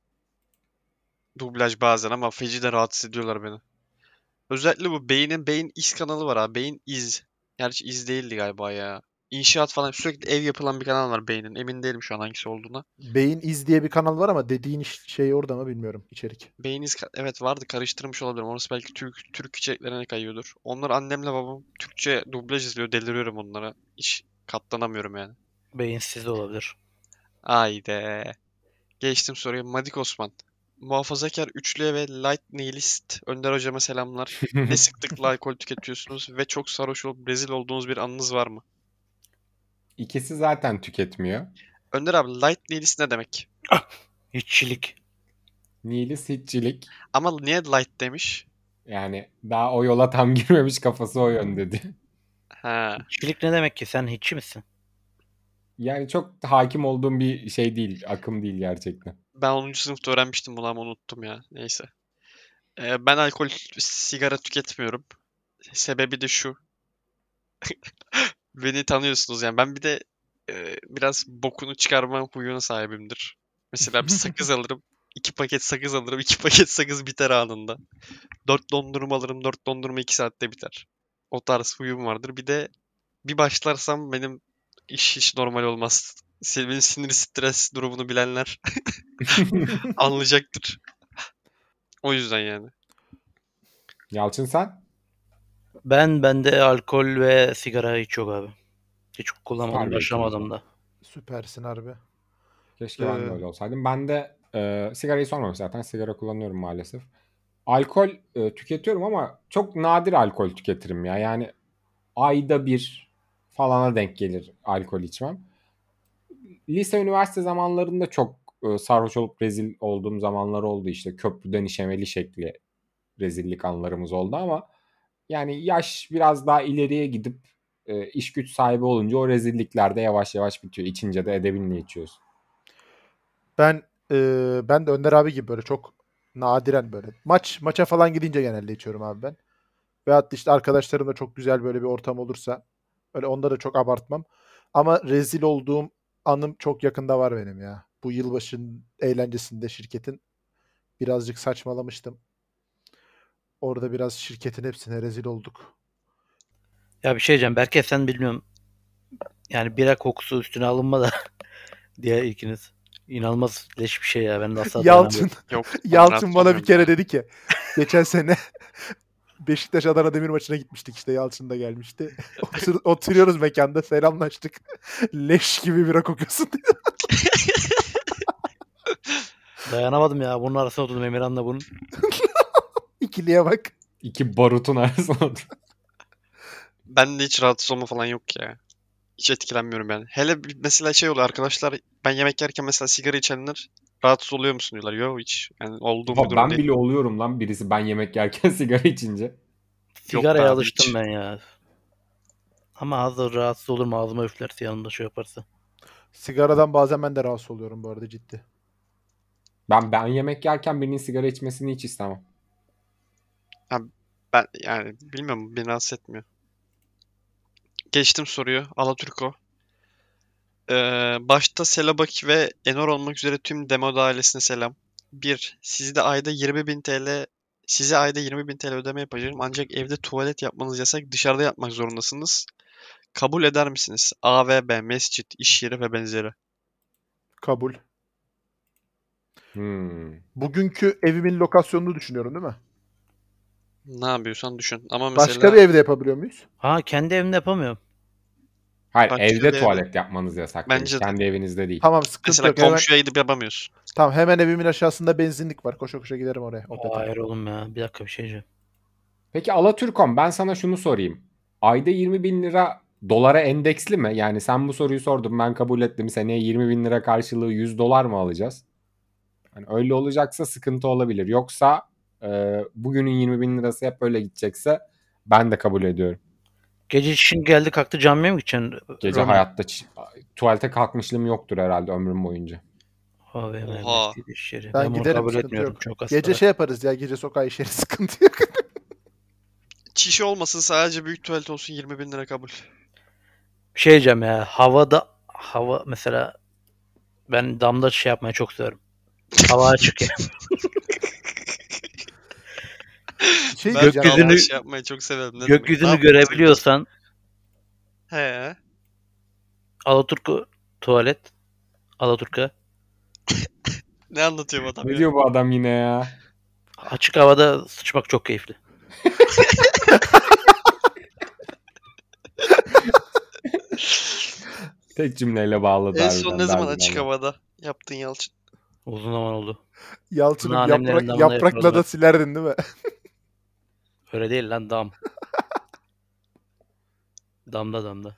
dublaj bazen ama feci de rahatsız ediyorlar beni. Özellikle bu Beyin'in Beyin İz kanalı var abi. Beyin İz. Gerçi İz değildi galiba ya. İnşaat falan sürekli ev yapılan bir kanal var Beyin'in. Emin değilim şu an hangisi olduğuna. Beyin İz diye bir kanal var ama dediğin şey orada mı bilmiyorum içerik. Beyin İz evet vardı karıştırmış olabilirim. Orası belki Türk Türk içeriklerine kayıyordur. Onlar annemle babam Türkçe dublaj izliyor. Deliriyorum onlara. Hiç katlanamıyorum yani. Beyinsiz de olabilir. Haydi. Geçtim soruya. Madik Osman. Muhafazakar üçlüye ve light nihilist Önder hocama selamlar. Ne sıklıkla alkol tüketiyorsunuz ve çok sarhoş olup rezil olduğunuz bir anınız var mı? İkisi zaten tüketmiyor. Önder abi light nihilist ne demek? Hiççilik. Nilis hiççilik. Ama niye light demiş? Yani daha o yola tam girmemiş kafası o yönde diye. Ha. Hiççilik ne demek ki? Sen hiççi misin? Yani çok hakim olduğum bir şey değil. Akım değil gerçekten. Ben 10. sınıfta öğrenmiştim bunu ama unuttum ya. Neyse. Ee, ben alkol, sigara tüketmiyorum. Sebebi de şu. Beni tanıyorsunuz yani. Ben bir de e, biraz bokunu çıkarma huyuna sahibimdir. Mesela bir sakız alırım. iki paket sakız alırım. iki paket sakız biter anında. Dört dondurma alırım. Dört dondurma iki saatte biter. O tarz huyum vardır. Bir de bir başlarsam benim iş hiç normal olmaz. Benim sinir stres durumunu bilenler anlayacaktır. O yüzden yani. Yalçın sen? Ben bende alkol ve sigara hiç yok abi. Hiç kullanmadım, bir başlamadım da. Süpersin harbi. Keşke ben de Ee, öyle olsaydım. Ben de e, sigarayı sormamış zaten. Sigara kullanıyorum maalesef. Alkol e, tüketiyorum ama çok nadir alkol tüketirim ya. Yani ayda bir falana denk gelir alkol içmem. Lise, üniversite zamanlarında çok e, sarhoş olup rezil olduğum zamanlar oldu işte. Köprüden işemeli şekli rezillik anlarımız oldu ama yani yaş biraz daha ileriye gidip e, iş güç sahibi olunca o rezillikler de yavaş yavaş bitiyor. İçince de edebinle içiyorsun. Ben e, ben de Önder abi gibi böyle çok nadiren böyle. Maç maça falan gidince genelde içiyorum abi ben. Veyahut işte arkadaşlarımla çok güzel böyle bir ortam olursa öyle onda da çok abartmam. Ama rezil olduğum anım çok yakında var benim ya. Bu yılbaşının eğlencesinde şirketin birazcık saçmalamıştım. Orada biraz şirketin hepsine rezil olduk. Ya bir şey diyeceğim. Berke sen bilmiyorum. Yani bira kokusu üstüne alınma da diğer ikiniz. İnanılmaz leş bir şey ya. Ben de asla. Yalçın Yok. Yalçın bana bir kere dedi ki geçen sene Beşiktaş Adana Demir maçına gitmiştik işte Yalçın da gelmişti. Otur- oturuyoruz mekanda selamlaştık. Leş gibi bira kokuyorsun. Dayanamadım ya. Bunun arasına oturdum Emirhan'la bunun. İkiliye bak. İki barutun arasında. Ben de hiç rahatsız olma falan yok ya. Hiç etkilenmiyorum yani. Hele bir- mesela şey oluyor arkadaşlar ben yemek yerken mesela sigara içenler rahatsız oluyor musun diyorlar. Yok hiç. Yani olduğum bir durum ben değil. bile oluyorum lan birisi ben yemek yerken sigara içince. Sigaraya abi, alıştım hiç. ben ya. Ama hazır rahatsız olur mu ağzıma üflerse yanında şey yaparsa. Sigaradan bazen ben de rahatsız oluyorum bu arada ciddi. Ben ben yemek yerken birinin sigara içmesini hiç istemem. Ben yani bilmiyorum beni rahatsız etmiyor. Geçtim soruyu. Alaturko. Ee, başta Selabaki ve Enor olmak üzere tüm Demoda ailesine selam. 1. Sizde ayda 20.000 TL size ayda 20.000 TL ödeme yapacağım ancak evde tuvalet yapmanız yasak dışarıda yapmak zorundasınız. Kabul eder misiniz? A ve B, mescit, iş yeri ve benzeri. Kabul. Hmm. Bugünkü evimin lokasyonunu düşünüyorum değil mi? Ne yapıyorsan düşün. Ama mesela Başka bir evde yapabiliyor muyuz? Ha kendi evimde yapamıyorum. Hayır Başka evde bir tuvalet yapmanız yasak. Bence demiş, de. Kendi evinizde değil. Tamam sıkıntı mesela yok. Hemen, komşuya gidip yapamıyorsun. tamam hemen evimin aşağısında benzinlik var. Koşa koşa giderim oraya. Opet'e. Hayır oğlum ya. Bir dakika bir şey diyeceğim. Peki Alatürkom ben sana şunu sorayım. Ayda 20 bin lira dolara endeksli mi? Yani sen bu soruyu sordun ben kabul ettim. Seneye 20 bin lira karşılığı 100 dolar mı alacağız? Yani öyle olacaksa sıkıntı olabilir. Yoksa e, bugünün 20 bin lirası hep öyle gidecekse ben de kabul ediyorum. Gece için geldi kalktı camiye mi gideceksin? Gece Rona? hayatta ç- tuvalete kalkmışlığım yoktur herhalde ömrüm boyunca. Abi, Oha. Ben Ben, giderim, kabul sıkıntı etmiyorum. yok. Çok az Gece para. şey yaparız ya gece sokağa işeriz sıkıntı yok. Çişi olmasın sadece büyük tuvalet olsun 20 bin lira kabul. Bir şey diyeceğim ya. Havada hava mesela ben damda şey yapmayı çok severim. Hava açık ya. Şey Ben. Gökyüzünü- şey yapmayı çok severim. Ne Gökyüzünü görebiliyorsan He. Alaturka tuvalet. Alaturka. Ne anlatıyor bu adam Ne ya? diyor bu adam yine ya? Açık havada sıçmak çok keyifli. Tek cümleyle bağladı En son ne zaman açık ama. havada yaptın Yalçın? Uzun zaman oldu. Annemlerin yaprak, yaprakla da silerdin değil mi? Öyle değil lan dam. Damda damda.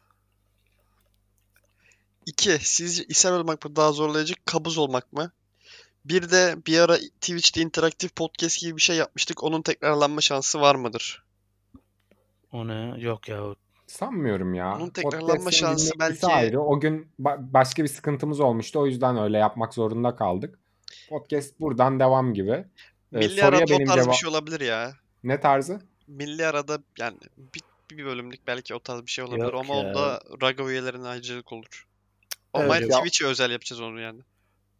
2. Sizce ishal olmak mı daha zorlayıcı, kabuz olmak mı? Bir de bir ara Twitch'te interaktif podcast gibi bir şey yapmıştık. Onun tekrarlanma şansı var mıdır? O ne? Yok ya. o- Sanmıyorum ya. Bunun tekrarlanma Podcast'in şansı dinleyicisi belki- ayrı. O gün ba- başka bir sıkıntımız olmuştu. O yüzden öyle yapmak zorunda kaldık. Podcast buradan devam gibi. Ee, Milli soruya arada o benim tarz bir cevap- şey olabilir ya. Ne tarzı? Milli arada yani bir, bir bölümlük belki o tarz bir şey olabilir Yok ama ya. onda Raga üyelerine ayrıcalık olur. Ama Evet ya. Twitch'e özel yapacağız onu yani.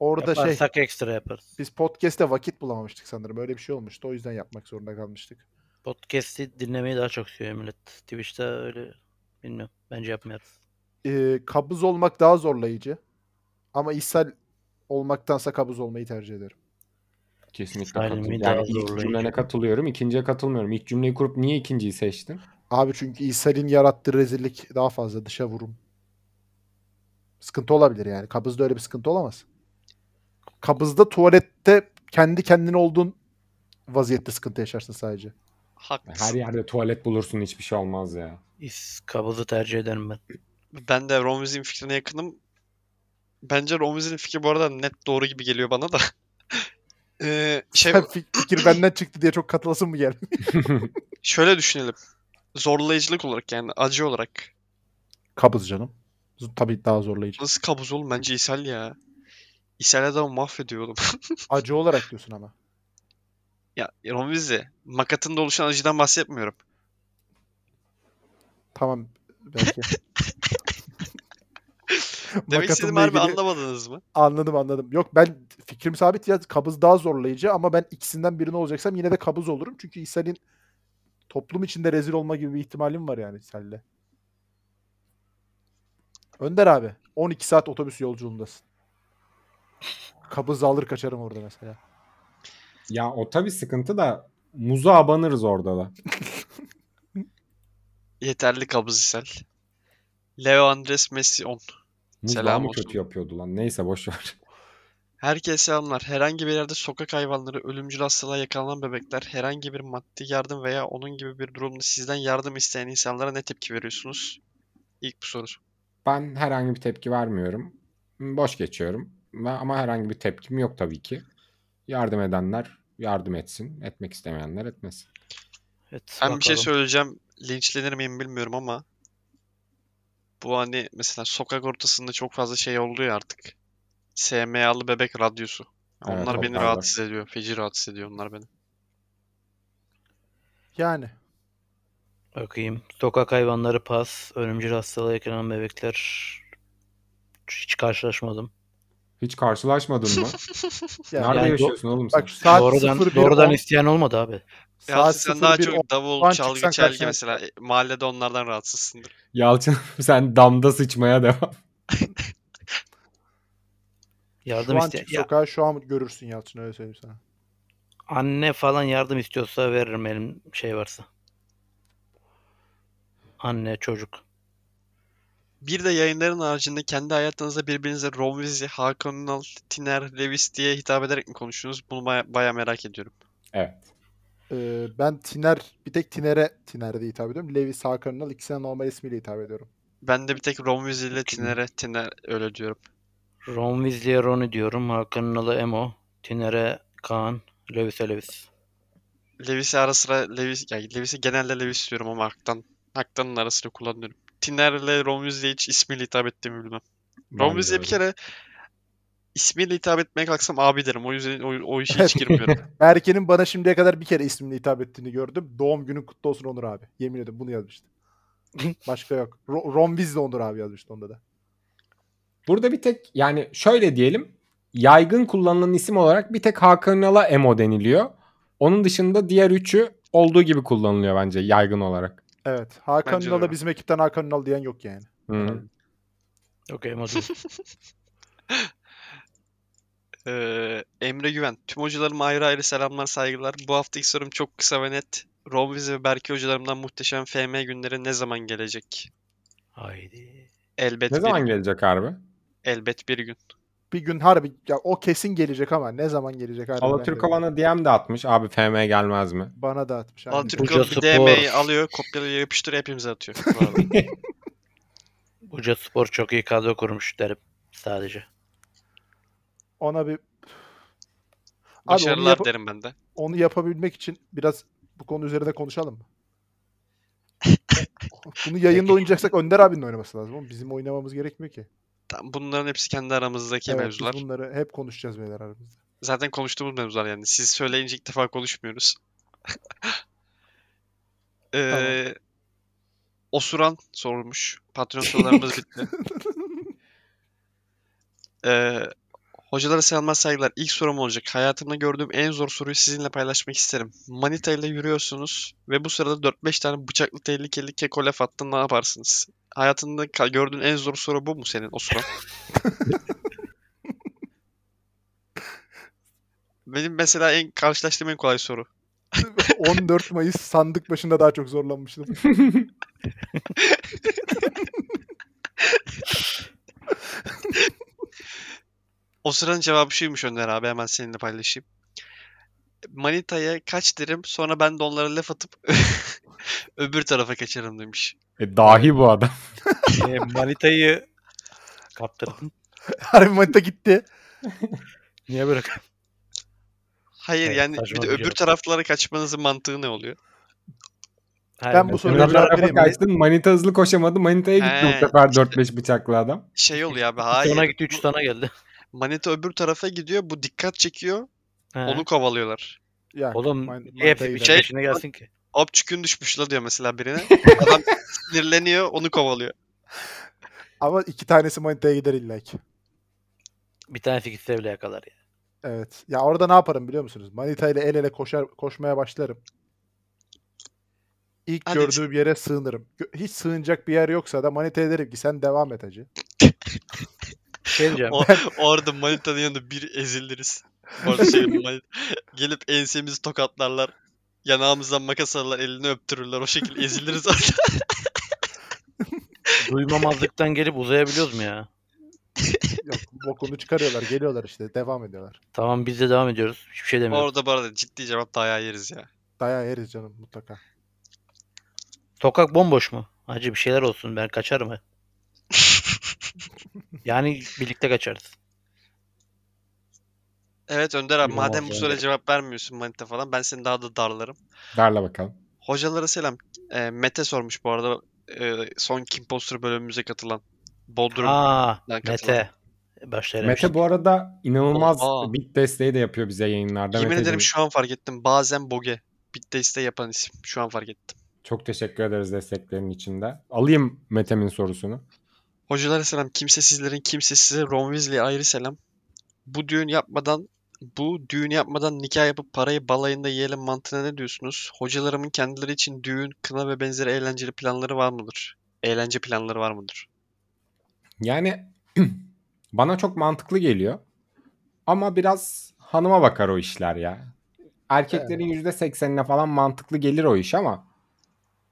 Orada şey Yaparsak ekstra yaparız. biz podcast'te vakit bulamamıştık sanırım. Öyle bir şey olmuştu. O yüzden yapmak zorunda kalmıştık. Podcast'i dinlemeyi daha çok seviyor millet. Twitch'te öyle bilmiyorum. Bence yapmıyoruz. Ee, kabız olmak daha zorlayıcı. Ama ishal olmaktansa kabız olmayı tercih ederim. Kesinlikle katılıyorum. daha Yani ilk zorlayıcı. cümlene katılıyorum. ikinciye katılmıyorum. İlk cümleyi kurup niye ikinciyi seçtin? Abi çünkü ishalin yarattığı rezillik daha fazla dışa vurum. Sıkıntı olabilir yani. Kabızda öyle bir sıkıntı olamaz. Kabızda tuvalette kendi kendine olduğun vaziyette sıkıntı yaşarsın sadece. Haklısın. Her yerde tuvalet bulursun hiçbir şey olmaz ya. İs kabızı tercih ederim ben. Ben de Romiz'in fikrine yakınım. Bence Romiz'in fikri bu arada net doğru gibi geliyor bana da. Ee, şey Sen fik- fikir benden çıktı diye çok katılasın mı geldi? şöyle düşünelim. Zorlayıcılık olarak yani acı olarak. Kabız canım. Z- Tabii daha zorlayıcı. Nasıl kabuz oğlum bence ishal ya. İshal adamı mahvediyor oğlum. Acı olarak diyorsun ama. ya Romiz'i makatında oluşan acıdan bahsetmiyorum. Tamam belki. Demek istediğim Makatımla harbi ilgili- anlamadınız mı? Anladım anladım. Yok ben fikrim sabit ya kabız daha zorlayıcı ama ben ikisinden birini olacaksam yine de kabız olurum. Çünkü ishalin toplum içinde rezil olma gibi bir ihtimalim var yani ishalle. Önder abi 12 saat otobüs yolculuğundasın. Kabız alır kaçarım orada mesela. ya o tabii sıkıntı da muza abanırız orada da. Yeterli kabız ishal. Leo Andres Messi 10. Muz daha Selam mı olsun. kötü yapıyordu lan? Neyse boş ver. Herkese selamlar. Herhangi bir yerde sokak hayvanları, ölümcül hastalığa yakalanan bebekler, herhangi bir maddi yardım veya onun gibi bir durumda sizden yardım isteyen insanlara ne tepki veriyorsunuz? İlk bu soru. Ben herhangi bir tepki vermiyorum. Boş geçiyorum. Ama herhangi bir tepkim yok tabii ki. Yardım edenler yardım etsin. Etmek istemeyenler etmesin. Evet, Ben bir şey bakalım. söyleyeceğim. Linçlenir miyim bilmiyorum ama bu hani mesela sokak ortasında çok fazla şey oldu ya artık. SMA'lı bebek radyosu. Evet, Onlar beni onlar var. rahatsız ediyor. Feci rahatsız ediyor onlar beni. Yani Bakayım. Sokak hayvanları pas. Ölümcül hastalığa yakalanan bebekler. Hiç karşılaşmadım. Hiç karşılaşmadın mı? yani Nerede Yani do- yaşıyorsun oğlum sen? bak saat doğrudan 01.10 doğrudan isteyen olmadı abi. Ya saat sen daha 01.10 çok davul, çalgı, çelgi mesela e, mahallede onlardan rahatsızsındır. Yalçın sen damda sıçmaya devam. Yardım şu an çık Ya, sokağa şu an görürsün Yalçın öyle söyleyeyim sana. anne falan yardım istiyorsa veririm elim şey varsa. Anne, çocuk. Bir de yayınların haricinde kendi hayatınızda birbirinize Romvizi, Hakan Ünal, Tiner, Lewis diye hitap ederek mi konuştunuz? Bunu baya, baya merak ediyorum. Evet. Ee, ben Tiner bir tek Tiner'e Tiner diye hitap ediyorum. Levi Hakan Ünal ikisine normal ismiyle hitap ediyorum. Ben de bir tek Romvizi ile Tiner'e Tiner öyle diyorum. Ron Weasley'e Ronnie diyorum. Hakan Ünal'a Emo. Tiner'e Kaan. Lewis'e Lewis. Lewis'i ara sıra Lewis, yani Lewis'i genelde Lewis diyorum ama Hak'tan, Hak'tanın arasında kullanıyorum. Tiner ile Romvizi'ye hiç ismiyle hitap ettiğimi bilmem. De Romvizi'ye bir kere ismiyle hitap etmeye kalksam abi derim. O yüzden o, o işe hiç girmiyorum. Berke'nin bana şimdiye kadar bir kere ismini hitap ettiğini gördüm. Doğum günün kutlu olsun Onur abi. Yemin ederim bunu yazmıştı. Başka yok. Ro- Ron Weasley Onur abi yazmıştı onda da. Burada bir tek yani şöyle diyelim yaygın kullanılan isim olarak bir tek Hakan Ünal'a Emo deniliyor. Onun dışında diğer üçü olduğu gibi kullanılıyor bence yaygın olarak. Evet. Hakan Bence de Ünal'a öyle. bizim ekipten Hakan Ünal diyen yok yani. Hı. Okey Mozi. Ee, Emre Güven. Tüm hocalarıma ayrı ayrı selamlar, saygılar. Bu haftaki sorum çok kısa ve net. Romviz ve Berke hocalarımdan muhteşem FM günleri ne zaman gelecek? Haydi. Elbet Ne bir zaman gelecek harbi? Elbet bir gün. Bir gün harbi ya o kesin gelecek ama ne zaman gelecek harbi Alaturka bana DM de atmış. Abi FM gelmez mi? Bana da atmış. aynen. Alaturka Hoca bir spor. DM'yi alıyor, kopyalıyor, yapıştırıyor, hepimize atıyor. Bu arada. Buca Spor çok iyi kadro kurmuş derim sadece. Ona bir Abi onu, Başarılar yap- derim ben de. onu yapabilmek için biraz bu konu üzerinde konuşalım mı? Bunu yayında oynayacaksak Önder abinin oynaması lazım. oğlum. Bizim oynamamız gerekmiyor ki. Tamam, bunların hepsi kendi aramızdaki Evet, mevzular. biz bunları hep konuşacağız beyler aramızda. Zaten konuştuğumuz mevzular yani. Siz söyleyince ilk defa konuşmuyoruz. Ee, Osuran sormuş. Patreon sorularımız bitti. Ee, hocalara selamlar saygılar. İlk sorum olacak. Hayatımda gördüğüm en zor soruyu sizinle paylaşmak isterim. Manita ile yürüyorsunuz ve bu sırada 4-5 tane bıçaklı tehlikeli keko laf attın ne yaparsınız? Hayatında gördüğün en zor soru bu mu senin Osuran? Benim mesela en karşılaştığım en kolay soru. 14 Mayıs sandık başında daha çok zorlanmıştım. O sıranın cevabı şuymuş Önder abi hemen seninle paylaşayım. Manita'ya kaç derim sonra ben de onlara laf atıp öbür tarafa kaçarım demiş. E, dahi bu adam. E, Manita'yı kaptırdın. Harbi manita gitti. Niye bırak? Hayır Evet, yani bir de bir öbür cevap. taraflara kaçmanızın mantığı ne oluyor? Ben bu soruya Öbür cevap vereyim kaçtın. Manita hızlı koşamadı. Manita'ya gitti He, bu sefer 4-5 bıçaklı adam. Şey oluyor abi hayır. gitti 3 tane geldi. Manita öbür tarafa gidiyor bu dikkat çekiyor He. onu kovalıyorlar. Ya, Oğlum man- niye hep bir Şey- peşine gelsin ki? Opçükün düşmüş la diyor mesela birine. Adam sinirleniyor onu kovalıyor. Ama iki tanesi manitaya gider illa ki. Bir tanesi gitse bile yakalar ya. Evet. Ya orada ne yaparım biliyor musunuz? Manita ile el ele koşar koşmaya başlarım. İlk Hadi gördüğüm yere sığınırım. Gö- Hiç sığınacak bir yer yoksa da manitaya derim ki sen devam et hacı. Şey diyeceğim. O, orada manitanın yanında bir ezildiriz. Bu arada şey, manita- gelip ensemizi tokatlarlar. Yanağımızdan makas alırlar, elini öptürürler. O şekilde eziliriz orada. Duymamazlıktan gelip uzayabiliyoruz mu ya? Yok bokunu çıkarıyorlar geliyorlar işte devam ediyorlar. Tamam biz de devam ediyoruz. Hiçbir şey demiyoruz. Orada bu arada ciddi cevap dayağı yeriz ya. Dayağı yeriz canım mutlaka. Sokak bomboş mu? Hacı bir şeyler olsun ben kaçarım. Yani birlikte kaçarız. Evet Önder abi Bilmem madem bu soruya cevap vermiyorsun manita falan ben seni daha da darlarım. Darla bakalım. Hocalara selam. Ee, Mete sormuş bu arada e, son Kim Poster bölümümüze katılan. Bodrum. Aa katılan. Mete. Başta Mete bu arada inanılmaz Oha. bit desteği de yapıyor bize yayınlarda. Yemin Meteciğim, ederim şu an fark ettim. Bazen Boge. Bitteiste yapan isim. Şu an fark ettim. Çok teşekkür ederiz desteklerin içinde. Alayım Mete'min sorusunu. Hocalara selam. Kimse sizlerin kimse size Ron Weasley'e ayrı selam. Bu düğün yapmadan bu düğün yapmadan nikah yapıp parayı balayında yiyelim mantığına ne diyorsunuz? Hocalarımın kendileri için düğün, kına ve benzeri eğlenceli planları var mıdır? Eğlence planları var mıdır? Yani bana çok mantıklı geliyor. Ama biraz hanıma bakar o işler ya. Erkeklerin %80'ine falan mantıklı gelir o iş ama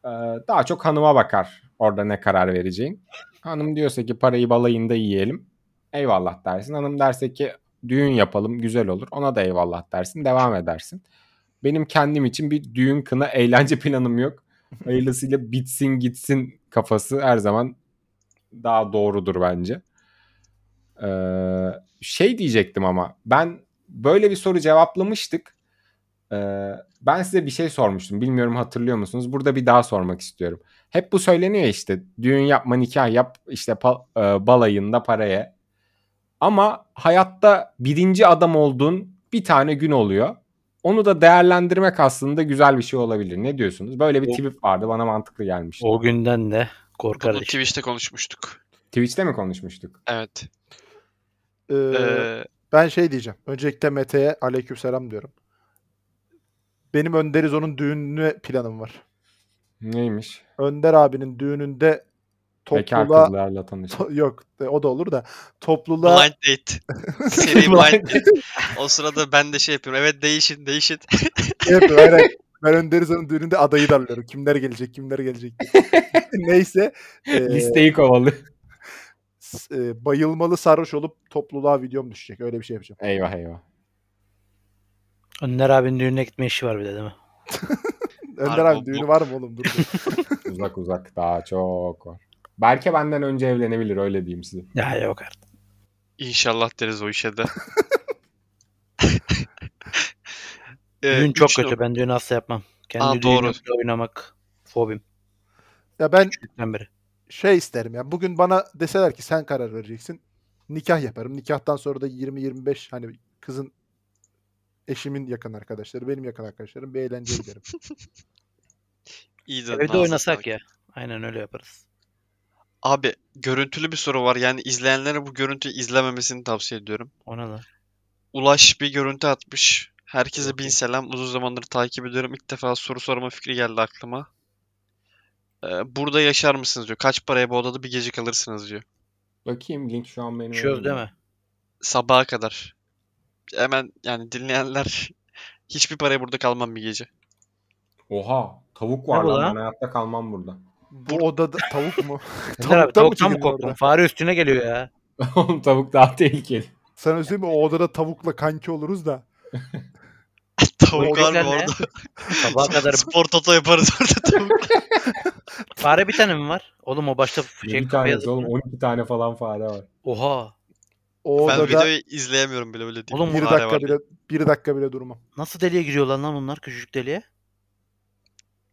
e, daha çok hanıma bakar orada ne karar vereceğin. Hanım diyorsa ki parayı balayında yiyelim. Eyvallah dersin. Hanım derse ki düğün yapalım güzel olur. Ona da eyvallah dersin. Devam edersin. Benim kendim için bir düğün kına eğlence planım yok. Hayırlısıyla bitsin gitsin kafası her zaman daha doğrudur bence. Ee, şey diyecektim ama ben böyle bir soru cevaplamıştık. Ee, ben size bir şey sormuştum. Bilmiyorum hatırlıyor musunuz? Burada bir daha sormak istiyorum. Hep bu söyleniyor işte. Düğün yapma, nikah yap, işte pa- e, balayında paraya. Ama hayatta birinci adam olduğun bir tane gün oluyor. Onu da değerlendirmek aslında güzel bir şey olabilir. Ne diyorsunuz? Böyle bir tweet vardı bana mantıklı gelmişti. O günden de kor Bunu. Twitch'te konuşmuştuk. Twitch'te mi konuşmuştuk? Evet. Ee, Ee, ben şey diyeceğim. Öncelikle Mete'ye aleykümselam diyorum. Benim Önder İzo'nun düğününe planım var. Neymiş? Önder abinin düğününde Bekar topluluğa kızlarla tanışmak. To- yok e, o da olur da topluluğa blind date. Seri blind date. O sırada ben de şey yapıyorum. Evet değişin değişin. şey yapıyor, hayır, hayır. ben Önder İzo'nun düğününde adayı darlıyorum. Kimler gelecek kimler gelecek diye. Neyse e, Listeyi kovalı. s- e, bayılmalı sarhoş olup topluluğa videom düşecek. Öyle bir şey yapacağım. Eyvah eyvah. Önder abinin düğününe gitme işi var bir de değil mi? Önder abi düğünü var mı oğlum? Dur, dur. Uzak uzak daha çok var. Belki benden önce evlenebilir öyle diyeyim size. Ya yok artık. İnşallah deriz o işe de. Ee, Düğün çok üç kötü. Ben düğün asla yapmam. Kendi Aa, doğru. düğünümde oynamak fobim. ya ben Küçükten beri. şey isterim ya. Bugün bana deseler ki sen karar vereceksin. Nikah yaparım. Nikahtan sonra da 20-25 hani kızın eşimin yakın arkadaşları, benim yakın arkadaşlarım bir eğlenceye giderim. İyi de Evde oynasak ya. Aynen öyle yaparız. Abi görüntülü bir soru var. Yani izleyenlere bu görüntüyü izlememesini tavsiye ediyorum. Ona da. Ulaş bir görüntü atmış. Herkese bin selam. Uzun zamandır takip ediyorum. İlk defa soru sorma fikri geldi aklıma. Ee, burada yaşar mısınız diyor. Kaç paraya bu odada bir gece kalırsınız diyor. Bakayım link şu an benim Çöz önümde. değil mi? Sabaha kadar. Hemen yani dinleyenler hiçbir paraya burada kalmam bir gece. Oha tavuk var lan lan? ben hayatta kalmam burada. Bu odada tavuk mu? Önder abi Tavuktan mı korktun? Fare üstüne geliyor ya. Oğlum tavuk daha tehlikeli. Sana söyleyeyim mi? O odada tavukla kanki oluruz da. Tavuk var Oyuncaklar mı orada? Sabaha kadar Spor toto yaparız orada tavuk. fare bir tane mi var? Oğlum o başta şey bir yazıp- oğlum 12 tane falan fare var. Oha. O Ben odada videoyu izleyemiyorum bile öyle değil. Oğlum bir dakika bile bir dakika bile durmam. Nasıl deliğe giriyorlar lan onlar küçücük deliğe?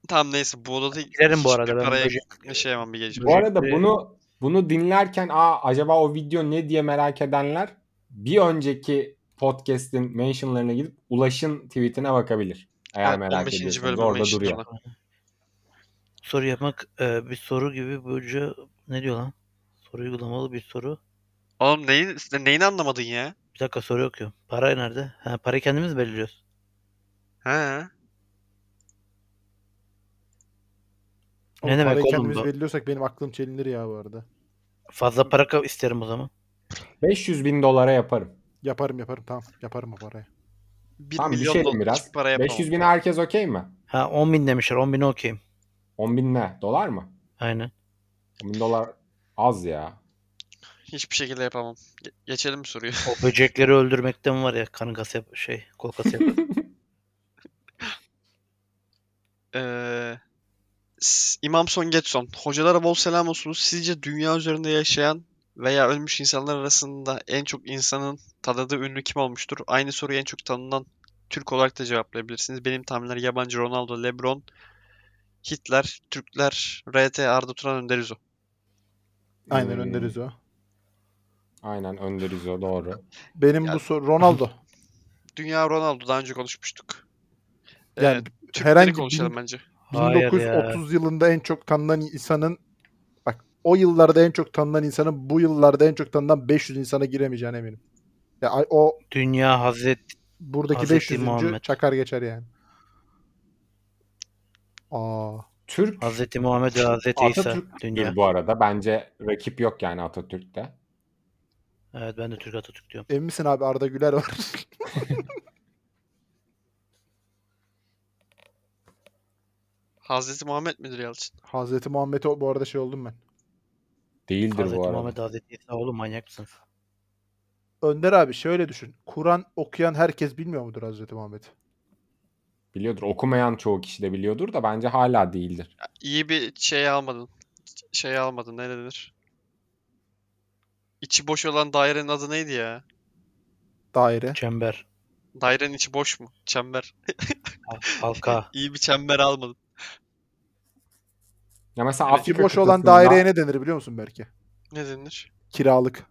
Tamam neyse bu odada Girerim bu arada ben paraya böcek. yaşayamam bir gece. Bu arada bunu bunu dinlerken aa acaba o video ne diye merak edenler bir önceki podcast'in mentionlarına gidip Ulaş'ın tweetine bakabilir. Eğer Evet, merak 15. ediyorsanız orada duruyor. Soru yapmak e, bir soru gibi böylece ne diyor lan? Soru uygulamalı bir soru. Oğlum neyin, neyini anlamadın ya? Bir dakika soru okuyorum. Para nerede? Ha, parayı kendimiz mi belirliyoruz? He. Ne Oğlum demek parayı oğlum kendimiz bu? belirliyorsak benim aklım çelinir ya bu arada. Fazla para ka- isterim o zaman. 500 bin dolara yaparım. Yaparım yaparım tamam. Yaparım o parayı. 1 Tamam milyon düşelim dolar biraz. hiçbir para yapamam. 500 bin herkes okey mi? Ha 10 bin demişler. 10 bin okeyim. 10 bin ne? Dolar mı? Aynen. 10 bin dolar az ya. Hiçbir şekilde yapamam. Ge- geçelim mi soruyu? O böcekleri öldürmekten var ya karın kası yap şey kol kası yap. Ee, S- İmam Son Getson. Hocalara bol selam olsun. Sizce dünya üzerinde yaşayan veya ölmüş insanlar arasında en çok insanın tanıdığı ünlü kim olmuştur? Aynı soruyu en çok tanınan Türk olarak da cevaplayabilirsiniz. Benim tahminler yabancı Ronaldo, LeBron, Hitler, Türkler, RT, Arda Turan, Önder İzo. Aynen Hmm, önderiz o. Aynen Önder İzo doğru. Benim Ya- bu soru Ronaldo. Dünya Ronaldo daha önce konuşmuştuk. Ee, Yani Türkleri herhangi konuşalım bin- bence. Hayır ya. 1930 yılında en çok tanınan insanın bak o yıllarda en çok tanınan insanın bu yıllarda en çok tanınan 500 insana giremeyeceğine eminim. Ya ay- o Dünya Hazret buradaki Hazreti 500. Muhammed. çakar geçer yani. Aa, Türk Hazreti Muhammed ve Hazreti İsa Atatürk dünya. bu arada. Bence rakip yok yani Atatürk'te. Evet ben de Türk Atatürk diyorum. emin misin abi Arda Güler var. Hazreti Muhammed midir Yalçın? Hazreti Muhammed'e bu arada şey oldum ben. Değildir Hazreti bu arada. Muhammed Hazreti İsa oğlum manyak mısınız? Önder abi şöyle düşün. Kur'an okuyan herkes bilmiyor mudur Hazreti Muhammed? Biliyordur. Okumayan çoğu kişi de biliyordur da bence hala değildir. İyi bir şey almadın. Şey almadın. Ne denir? İçi boş olan dairenin adı neydi ya? Daire. Çember, Dairenin içi boş mu? Çember. hal- halka. İyi bir çember almadın. Ya mesela Evet, Afrika boş olan kıtasında- daireye ne denir biliyor musun belki? Ne denir? Kiralık.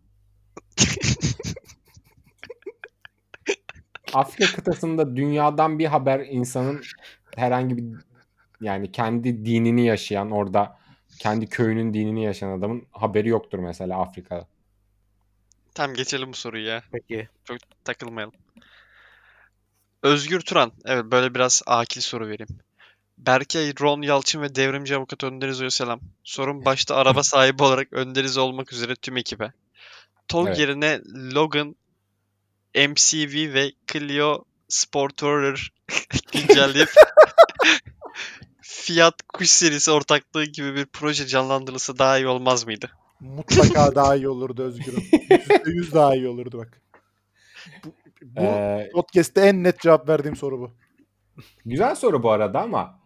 Afrika kıtasında dünyadan bir haber insanın herhangi bir yani kendi dinini yaşayan orada kendi köyünün dinini yaşayan adamın haberi yoktur mesela Afrika'da. Tamam geçelim bu soruyu ya. Peki. Çok takılmayalım. Özgür Turan. Evet böyle biraz akil soru vereyim. Berke, Ron Yalçın ve devrimci avukat Önder İzo'ya selam. Sorun başta araba sahibi olarak Önder İzo olmak üzere tüm ekibe. TOG Evet. yerine Logan, MCV ve Clio Sportourer güncelleyip Fiat Kuş serisi ortaklığı gibi bir proje canlandırılsa daha iyi olmaz mıydı? Mutlaka daha iyi olurdu Özgür'üm. %100 daha iyi olurdu bak. Bu, bu Ee, podcast'te en net cevap verdiğim soru bu. Güzel soru bu arada ama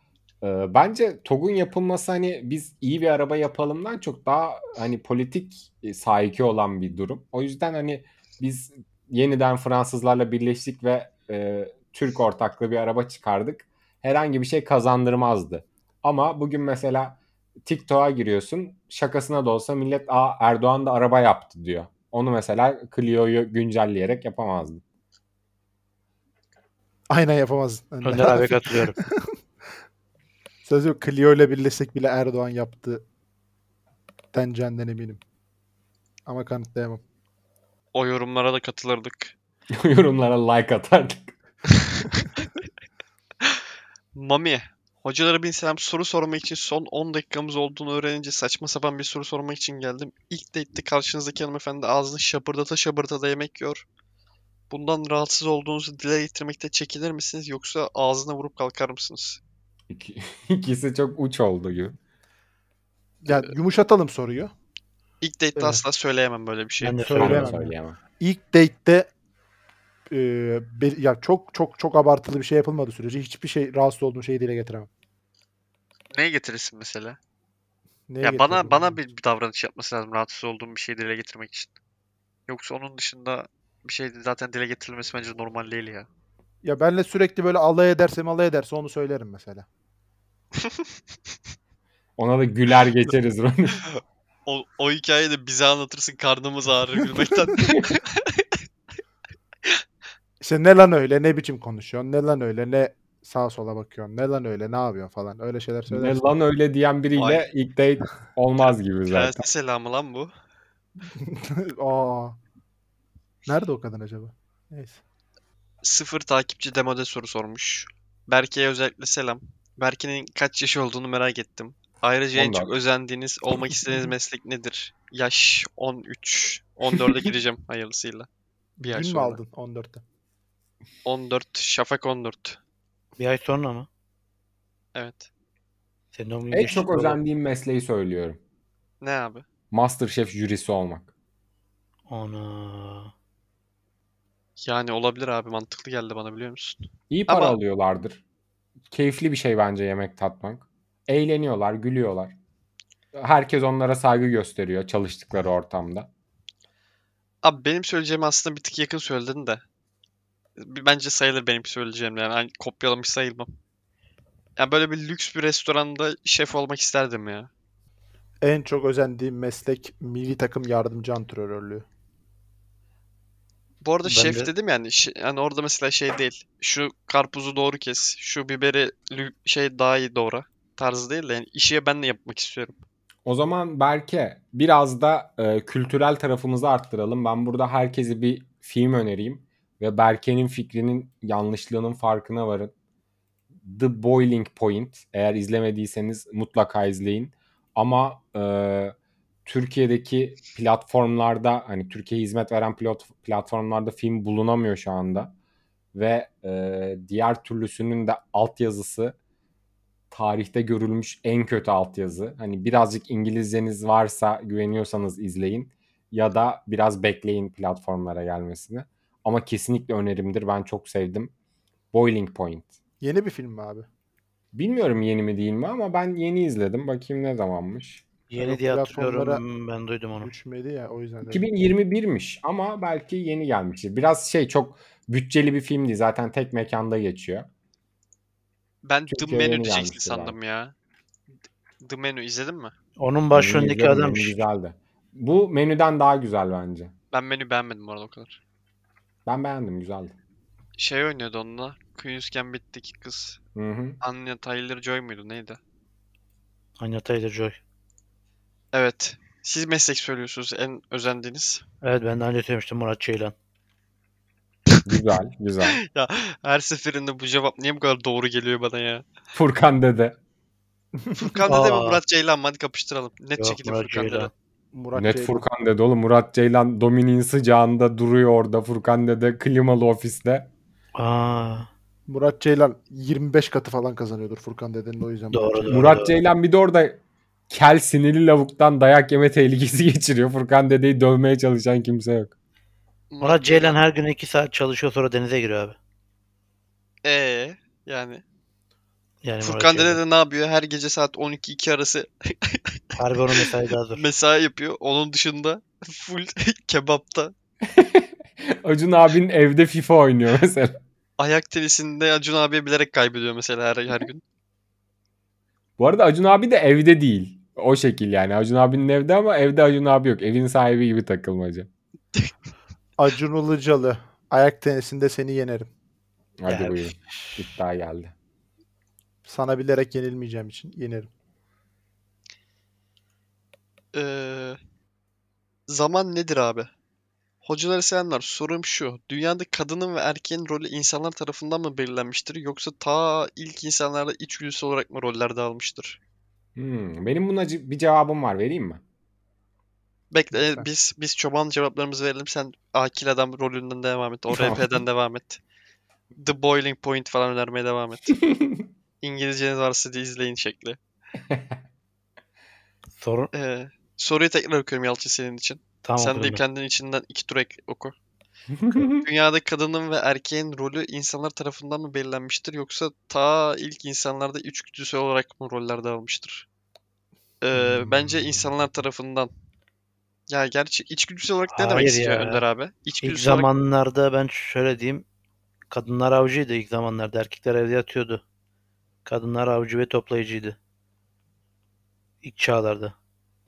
e, bence TOG'un yapılması hani biz iyi bir araba yapalımdan çok daha hani politik e, sahiki olan bir durum. O yüzden hani biz yeniden Fransızlarla birleştik ve e, Türk ortaklı bir araba çıkardık. Herhangi bir şey kazandırmazdı. Ama bugün mesela TikTok'a giriyorsun şakasına da olsa millet Aa, Erdoğan da araba yaptı diyor. Onu mesela Clio'yu güncelleyerek yapamazdı. Aynen yapamaz. Önder abi katılıyorum. Söz yok. Clio ile birleşsek bile Erdoğan yaptı. Deneceğinden eminim. Ama kanıtlayamam. O yorumlara da katılırdık. Yorumlara like atardık. Mami, hocalara bin selam soru sormak için son 10 dakikamız olduğunu öğrenince saçma sapan bir soru sormak için geldim. İlk date'de karşınızdaki hanımefendi ağzını şapırdata şapırdata yemek yiyor. Bundan rahatsız olduğunuzu dile getirmekte çekilir misiniz yoksa ağzına vurup kalkar mısınız? İki, ikisi çok uç oldu gibi. Ya yumuşatalım soruyu. İlk date'de Evet. asla söyleyemem böyle bir şey. Ben de Söyleyemem. söyleyemem. Ben de söyleyemem. İlk date'te e, be- ya çok çok çok abartılı bir şey yapılmadığı sürece hiçbir şey rahatsız olduğum şeyi dile getiremem. Neye getirirsin mesela? Neye ya bana bana bir, bir davranış yapması lazım rahatsız olduğum bir şeyi dile getirmek için. Yoksa onun dışında bir şey zaten dile getirilmesi bence normal değil ya. Ya benle sürekli böyle alay ederse alay ederse onu söylerim mesela. Ona da güler geçeriz. O, o hikayeyi de bize anlatırsın karnımız ağrır gülmekten. İşte ne lan öyle ne biçim konuşuyorsun ne lan öyle ne sağa sola bakıyorsun ne lan öyle ne yapıyorsun falan öyle şeyler ne söylersin. lan öyle diyen biriyle Vay. ilk date olmaz gibi zaten. Selamı lan bu. Aa. Nerede o kadın acaba? Neyse. Sıfır takipçi demode soru sormuş. Berke'ye özellikle selam. Berke'nin kaç yaşı olduğunu merak ettim. Ayrıca en çok 14. özendiğiniz, olmak istediğiniz meslek nedir? Yaş 13. 14'e gireceğim hayırlısıyla. Bir ay Gün mü sonra. aldın 14'te? 14. Şafak 14. Bir ay sonra mı? Evet. Senin doğum günün En geçti çok özendiğim mesleği söylüyorum. Ne abi? Masterchef jürisi olmak. Ana. Yani olabilir abi mantıklı geldi bana biliyor musun? İyi para Ama- alıyorlardır. Keyifli bir şey bence yemek tatmak. Eğleniyorlar, gülüyorlar. Herkes onlara saygı gösteriyor çalıştıkları ortamda. Abi benim söyleyeceğim aslında bir tık yakın söyledin de. Bence sayılır benim söyleyeceğim yani. Hani kopyalamış sayılmam. Yani böyle bir lüks bir restoranda şef olmak isterdim ya. En çok özendiğim meslek milli takım yardımcı antrenörlüğü. Bu arada Ben şef de- dedim yani yani orada mesela şey değil. Şu karpuzu doğru kes, şu biberi şey daha iyi doğra tarzı değil de yani işi ben de yapmak istiyorum. O zaman Berke biraz da e, kültürel tarafımızı arttıralım. Ben burada herkese bir film önereyim ve Berke'nin fikrinin yanlışlığının farkına varın. The Boiling Point. Eğer izlemediyseniz mutlaka izleyin. Ama e, Türkiye'deki platformlarda hani Türkiye'ye hizmet veren pilot, platformlarda film bulunamıyor şu anda. Ve e, diğer türlüsünün de altyazısı tarihte görülmüş en kötü altyazı. Hani birazcık İngilizceniz varsa güveniyorsanız izleyin ya da biraz bekleyin platformlara gelmesini. Ama kesinlikle önerimdir. Ben çok sevdim. Boiling Point. Yeni bir film mi abi? Bilmiyorum yeni mi değil mi ama ben yeni izledim. Bakayım ne zamanmış. Yeni diye hatırlıyorum. Ben duydum onu. Düşmedi ya o yüzden. dedim. 2021'miş ama belki yeni gelmiştir. Biraz şey çok bütçeli bir film değil. Zaten tek mekanda geçiyor. Ben The Türkiye'ye Menu diyeceksin gelmişti sandım ya. The Menu izledin mi? Onun başrolündeki adam menü güzeldi. Bu menüden daha güzel bence. Ben menü beğenmedim bu arada o kadar. Ben beğendim güzeldi. şey oynuyordu onunla. Queen's Gambit'teki kız. Hı hı. Anya Taylor-Joy muydu neydi? Anya Taylor-Joy. Evet. Siz meslek söylüyorsunuz en özendiğiniz. Evet ben daha önce söylemiştim Murat Ceylan. Güzel, güzel. Ya her seferinde bu cevap niye bu kadar doğru geliyor bana ya? Furkan dede. Furkan dede mi. Murat Ceylan mı? Hadi kapıştıralım. Net Yok şekilde Murat Furkan dede. Murat Net Ceylan. Furkan dede oğlum. Murat Ceylan Dominik'in sıcağında duruyor orada. Furkan dede klimalı ofiste. Aa, Murat Ceylan 25 katı falan kazanıyordur Furkan dedenin o yüzden. Doğru, Murat Ceylan. doğru. Murat Ceylan bir de orada kel sinirli lavuktan dayak yeme tehlikesi geçiriyor. Furkan dedeyi dövmeye çalışan kimse yok. Murat Ceylan her gün 2 saat çalışıyor sonra denize giriyor abi. Ee, yani. Yani Furkan dede de ne yapıyor? Her gece saat 12-2 arası Harbi onun mesai daha zor. mesai yapıyor. Onun dışında full kebapta. Acun abinin evde FIFA oynuyor mesela. Ayak tenisinde Acun abiye bilerek kaybediyor mesela her, her gün. Bu arada Acun abi de evde değil. O şekil yani. Acun abinin evde ama evde Acun abi yok. Evin sahibi gibi takılmaca. Acun Ilıcalı. Ayak tenisinde seni yenerim. Hadi Ya. buyurun. İddia geldi. Sana bilerek yenilmeyeceğim için yenerim. Ee, zaman nedir abi? Hocaları sevenler sorum şu. Dünyada kadının ve erkeğin rolü insanlar tarafından mı belirlenmiştir yoksa ta ilk insanlarda içgüdüsü olarak mı roller dağılmıştır? Hmm, benim buna bir cevabım var. Vereyim mi? Bekle Lütfen. biz biz çoban cevaplarımızı verelim sen akil adam rolünden devam et. O. RP'den devam et. The Boiling Point falan önermeye devam et. İngilizceniz varsa diye izleyin şekli. Sorun Ee, soruyu tekrar okuyorum Yalçın senin için. tamam Sen de kendin içinden iki tur ek oku. Dünyada kadının ve erkeğin rolü insanlar tarafından mı belirlenmiştir yoksa ta ilk insanlarda içgüdüsel olarak mı roller dağılmıştır? Ee, bence insanlar tarafından. Ya gerçi içgüdüsel olarak ne demek Hayır istiyor ya. Önder abi? İlk İçgüdüsel olarak zamanlarda ben şöyle diyeyim. Kadınlar avcıydı ilk zamanlarda. Erkekler evde yatıyordu. Kadınlar avcı ve toplayıcıydı. İlk çağlarda.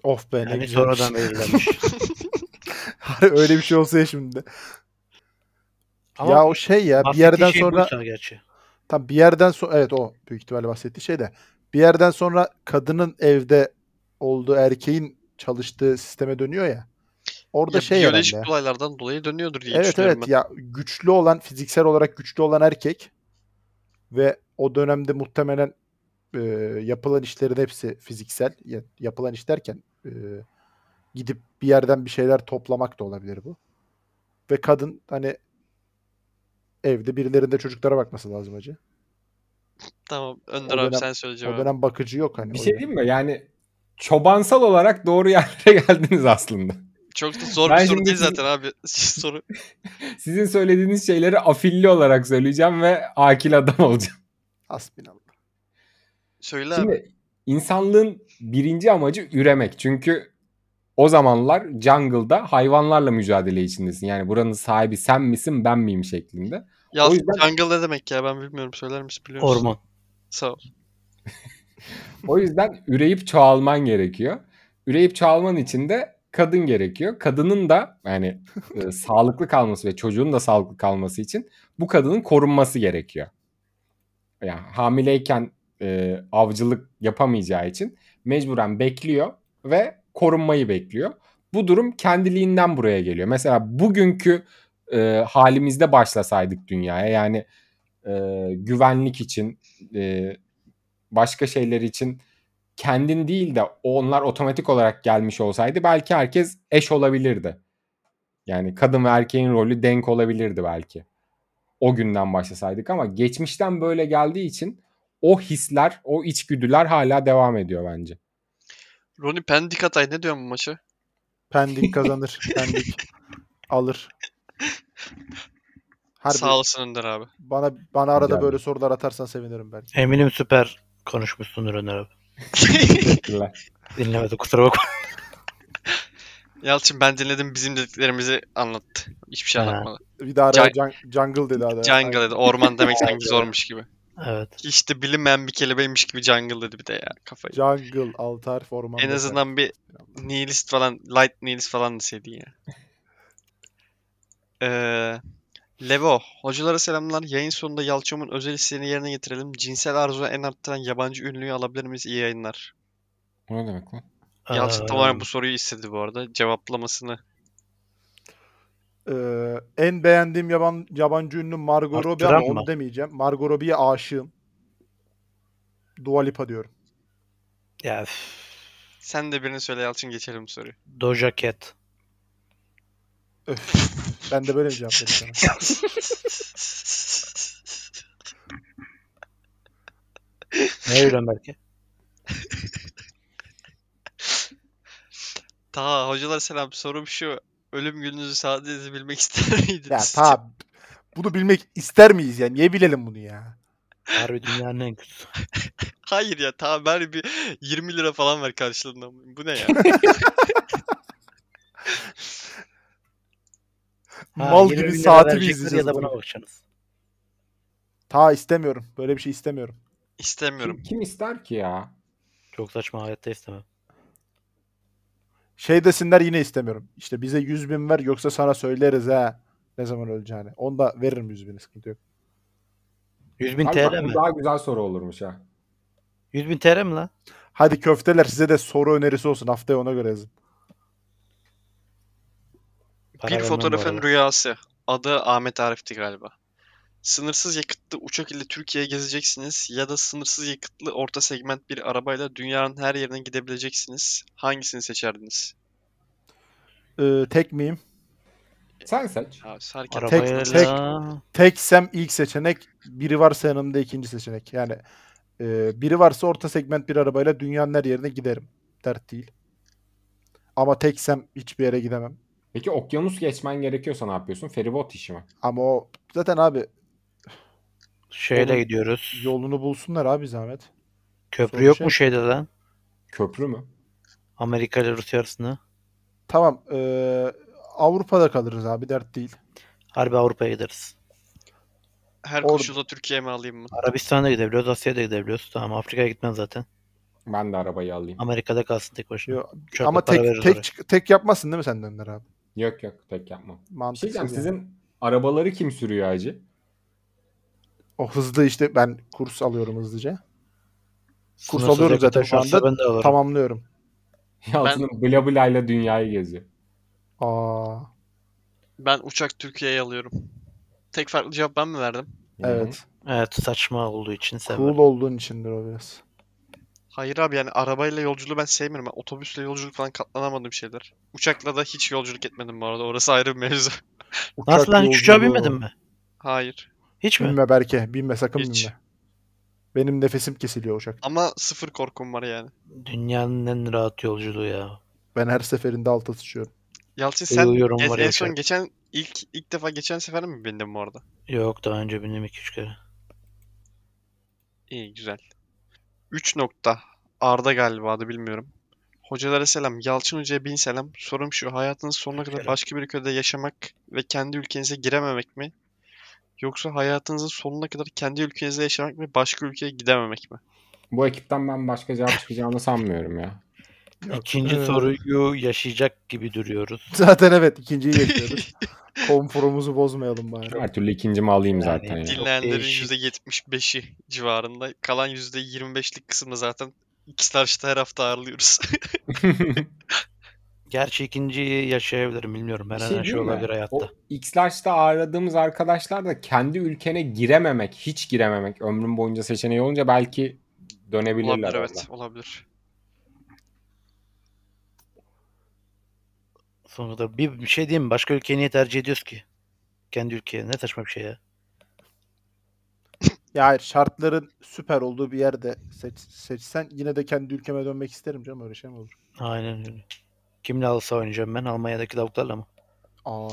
Of be ne Yani güzelmiş. sonradan belirlenmiş. Öyle bir şey olsa ya şimdi. Ama ya o şey ya bir yerden şey sonra buysa gerçi. tam bir yerden sonra evet o büyük ihtimalle bahsettiği şey de bir yerden sonra kadının evde olduğu erkeğin çalıştığı sisteme dönüyor ya. Orada ya şey biyolojik herhalde. olaylardan dolayı dönüyordur diye Evet düşünüyorum evet ben. ya güçlü olan fiziksel olarak güçlü olan erkek ve o dönemde muhtemelen e, yapılan işlerin hepsi fiziksel. Ya- yapılan iş derken e, gidip bir yerden bir şeyler toplamak da olabilir bu. Ve kadın hani evde birilerinde çocuklara bakması lazım acı. Tamam Önder O abi dönem- sen söyle O dönem bakıcı yok hani. bir şey diyeyim mi? Yani çobansal olarak doğru yerlere geldiniz aslında. Çok da zor Ben bir soru değil sizin- zaten abi. soru. Sizin söylediğiniz şeyleri afilli olarak söyleyeceğim ve akil adam olacağım. Hasbinallah. Söyle abi. Şimdi insanlığın birinci amacı üremek. Çünkü o zamanlar jungle'da hayvanlarla mücadele içindesin. Yani buranın sahibi sen misin ben miyim şeklinde. Ya o yüzden- jungle ne demek ya ben bilmiyorum. Söyler misin biliyor musun? Orman. Sağ ol. O yüzden üreyip çoğalman gerekiyor. Üreyip çoğalman için de kadın gerekiyor. Kadının da yani e, sağlıklı kalması ve çocuğun da sağlıklı kalması için bu kadının korunması gerekiyor. Yani hamileyken e, avcılık yapamayacağı için mecburen bekliyor ve korunmayı bekliyor. Bu durum kendiliğinden buraya geliyor. Mesela bugünkü e, halimizde başlasaydık dünyaya yani e, güvenlik için e, başka şeyler için kendin değil de onlar otomatik olarak gelmiş olsaydı belki herkes eş olabilirdi. Yani kadın ve erkeğin rolü denk olabilirdi belki. O günden başlasaydık ama geçmişten böyle geldiği için o hisler, o içgüdüler hala devam ediyor bence. Roni Pendik Atay ne diyorsun bu maçı? Pendik kazanır. Pendik alır. Harbi Sağ olasın Önder abi. bana bana arada Rica böyle sorular atarsan sevinirim belki. Eminim süper konuşmuşsundur Önder abi. Teşekkürler. Dinlemedi kusura bakma. Yalçın ben dinledim bizim dediklerimizi anlattı. Hiçbir şey Ha. anlatmadı. Bir daha araya Jung- jung- jungle dedi adam. Jungle dedi. Orman demek sanki zormuş gibi. Evet. Hiç de bilinmeyen bir kelimeymiş gibi jungle dedi bir de ya kafayı. Jungle, alt harf, orman. En azından bir nihilist falan, light nihilist falan deseydin ya. Ee, Levo, hocalara selamlar. Yayın sonunda Yalçın'ın özel isteğini yerine getirelim. Cinsel arzuyu en arttıran yabancı ünlüyü alabilir miyiz? İyi yayınlar. O ne demek lan? Yalçın Ee, tamamen bu soruyu istedi bu arada. Cevaplamasını. Ee, en beğendiğim yaban, yabancı ünlü Margot Robbie ama onu demeyeceğim. Margot Robbie'ye aşığım. Dua Lipa diyorum. Ya üf, Sen de birini söyle Yalçın geçelim bu soruyu. Doja Cat. Öf. ben de böyle mi cevap sana? Ne öyle belki? Ta hocalar selam. Sorum şu. Ölüm gününüzü sadece bilmek ister miydiniz? ya tamam. Bunu bilmek ister miyiz ya? Niye bilelim bunu ya? Harbi dünyanın en kötüsü. Hayır ya tamam ver bir 20 lira falan ver karşılığında. Bu ne ya? Ha, Mal 20 gibi bin lira saati mi verecekler izleyeceğiz? Ya da buna bakacaksınız. Ta istemiyorum. Böyle bir şey istemiyorum. İstemiyorum. Kim, kim ister ki ya? Çok saçma hayatta istemem. Şey desinler yine istemiyorum. İşte bize 100 bin ver yoksa sana söyleriz ha. Ne zaman öleceğini. Onu da veririm 100 bini sıkıntı yok. 100 bin Abi bak, TL bu mi? daha güzel soru olurmuş ha. 100 bin TL mi lan? Hadi köfteler size de soru önerisi olsun. Haftaya ona göre yazın. Para Bir vermem bu fotoğrafın arada. rüyası. Adı Ahmet Arif'ti galiba. Sınırsız yakıtlı uçak ile Türkiye'ye gezeceksiniz ya da sınırsız yakıtlı orta segment bir arabayla dünyanın her yerine gidebileceksiniz. Hangisini seçerdiniz? Ee, tek miyim? Sen seç. Ya, herkes Tek- Arabayla tek- Teksem ilk seçenek. Biri varsa yanımda ikinci seçenek. Yani e, biri varsa orta segment bir arabayla dünyanın her yerine giderim. Dert değil. Ama teksem hiçbir yere gidemem. Peki okyanus geçmen gerekiyorsa ne yapıyorsun? Feribot işi mi? Ama o zaten abi şeyle Oğlum, gidiyoruz. yolunu bulsunlar abi zahmet. Köprü soru yok şey- mu şeyde lan? Köprü mü? Amerika ile Rusya arasında. Tamam. e, Avrupa'da kalırız abi dert değil. Harbi Avrupa'ya gideriz. her Or- koşulda Türkiye'ye mi alayım mı? Arabistan'a da gidebiliyoruz, Asya'ya da gidebiliyoruz. Tamam Afrika'ya gitmem zaten. Ben de arabayı alayım. Amerika'da kalsın tek başına. Yo, Uçakla ama para tek veririz tek oraya. çık- tek yapmazsın değil mi sen Önder abi? Yok yok tek yapmam. Bir şey Mantıksız diyeceğim yani. sizin arabaları kim sürüyor acı? O hızlı işte ben kurs alıyorum hızlıca. Kurs Sınırsız alıyorum zaten şu anda. Ben de alırım. Tamamlıyorum. Yalçın'ın bla bla ile dünyayı geziyor. Aa, Ben uçak Türkiye'ye alıyorum. Tek farklı cevap ben mi verdim? Evet. Evet saçma olduğu için Cool severim. olduğun içindir o biraz. Hayır abi yani arabayla yolculuğu ben sevmiyorum. Ben otobüsle yolculuk falan katlanamadığım şeyler. Uçakla da hiç yolculuk etmedim bu arada. Orası ayrı bir mevzu. Nasıl lan hiç uçağa binmedin mi? Hayır. Hiç mi? Binme Berke. Binme sakın Hiç. binme. Benim nefesim kesiliyor uçakta. Ama sıfır korkum var yani. Dünyanın en rahat yolculuğu ya. Ben her seferinde alta sıçıyorum. Yalçın sen Uyuyorum ge- var en ya son uçak. geçen ilk ilk defa geçen sefer mi bindin bu arada? Yok daha önce bindim 2-3 kere. İyi güzel. 3 nokta. Arda galiba adı bilmiyorum. Hocalara selam. Yalçın Hoca'ya bin selam. Sorum şu. Hayatınız sonuna kadar başka bir ülkede yaşamak ve kendi ülkenize girememek mi? Yoksa hayatınızın sonuna kadar kendi ülkenizde yaşamak ve başka ülkeye gidememek mi? Bu ekipten ben başka cevap çıkacağını sanmıyorum ya. Yok, İkinci ee, soruyu yaşayacak gibi duruyoruz. Zaten evet ikinciyi yaşıyoruz. Konforumuzu bozmayalım bari. Her türlü ikincimi alayım Yani zaten ya. Çok Dinleyenlerin değişik. %75'i civarında. Kalan %25'lik kısmını zaten X-Large'da her hafta ağırlıyoruz. Gerçi ikinciyi yaşayabilirim bilmiyorum. Her Bir şey şey diyeyim mi? olabilir hayatta. O X-Large'da ağırladığımız arkadaşlar da kendi ülkene girememek, hiç girememek ömrüm boyunca seçeneği olunca belki dönebilirler olabilir orada. evet olabilir. Sonuçta bir, bir şey diyeyim mi? Başka ülkeyi niye tercih ediyoruz ki? Kendi ülkeye. Ne saçma bir şey ya. Ya hayır şartların süper olduğu bir yerde seç, seçsen yine de kendi ülkeme dönmek isterim canım öyle şey mi olur? Aynen öyle. Kimle alsa oynayacağım ben? Almanya'daki lavuklarla mı? Aa,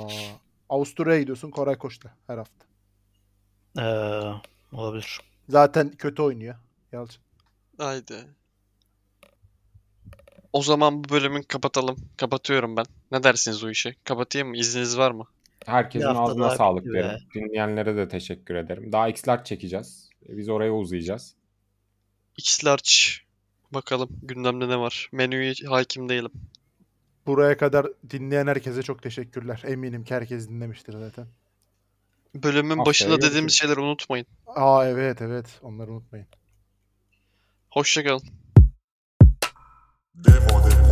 Avusturya'ya gidiyorsun Koray Koç'la her hafta. Ee, olabilir. Zaten kötü oynuyor. Yalçın. Haydi. O zaman bu bölümü kapatalım. Kapatıyorum ben. Ne dersiniz o işe? Kapatayım mı? İzniniz var mı? Herkesin Bir hafta ağzına daha sağlık bitti be. derim. Dinleyenlere de teşekkür ederim. Daha X-Large çekeceğiz. E, Biz oraya uzayacağız. X-Large. Bakalım gündemde ne var? Menüye hakim değilim. Buraya kadar dinleyen herkese çok teşekkürler. Eminim ki herkes dinlemiştir zaten. Bölümün Haftaya başında dediğimiz görüşürüz. şeyleri unutmayın. Aa evet evet onları unutmayın. Hoşça kalın. Dev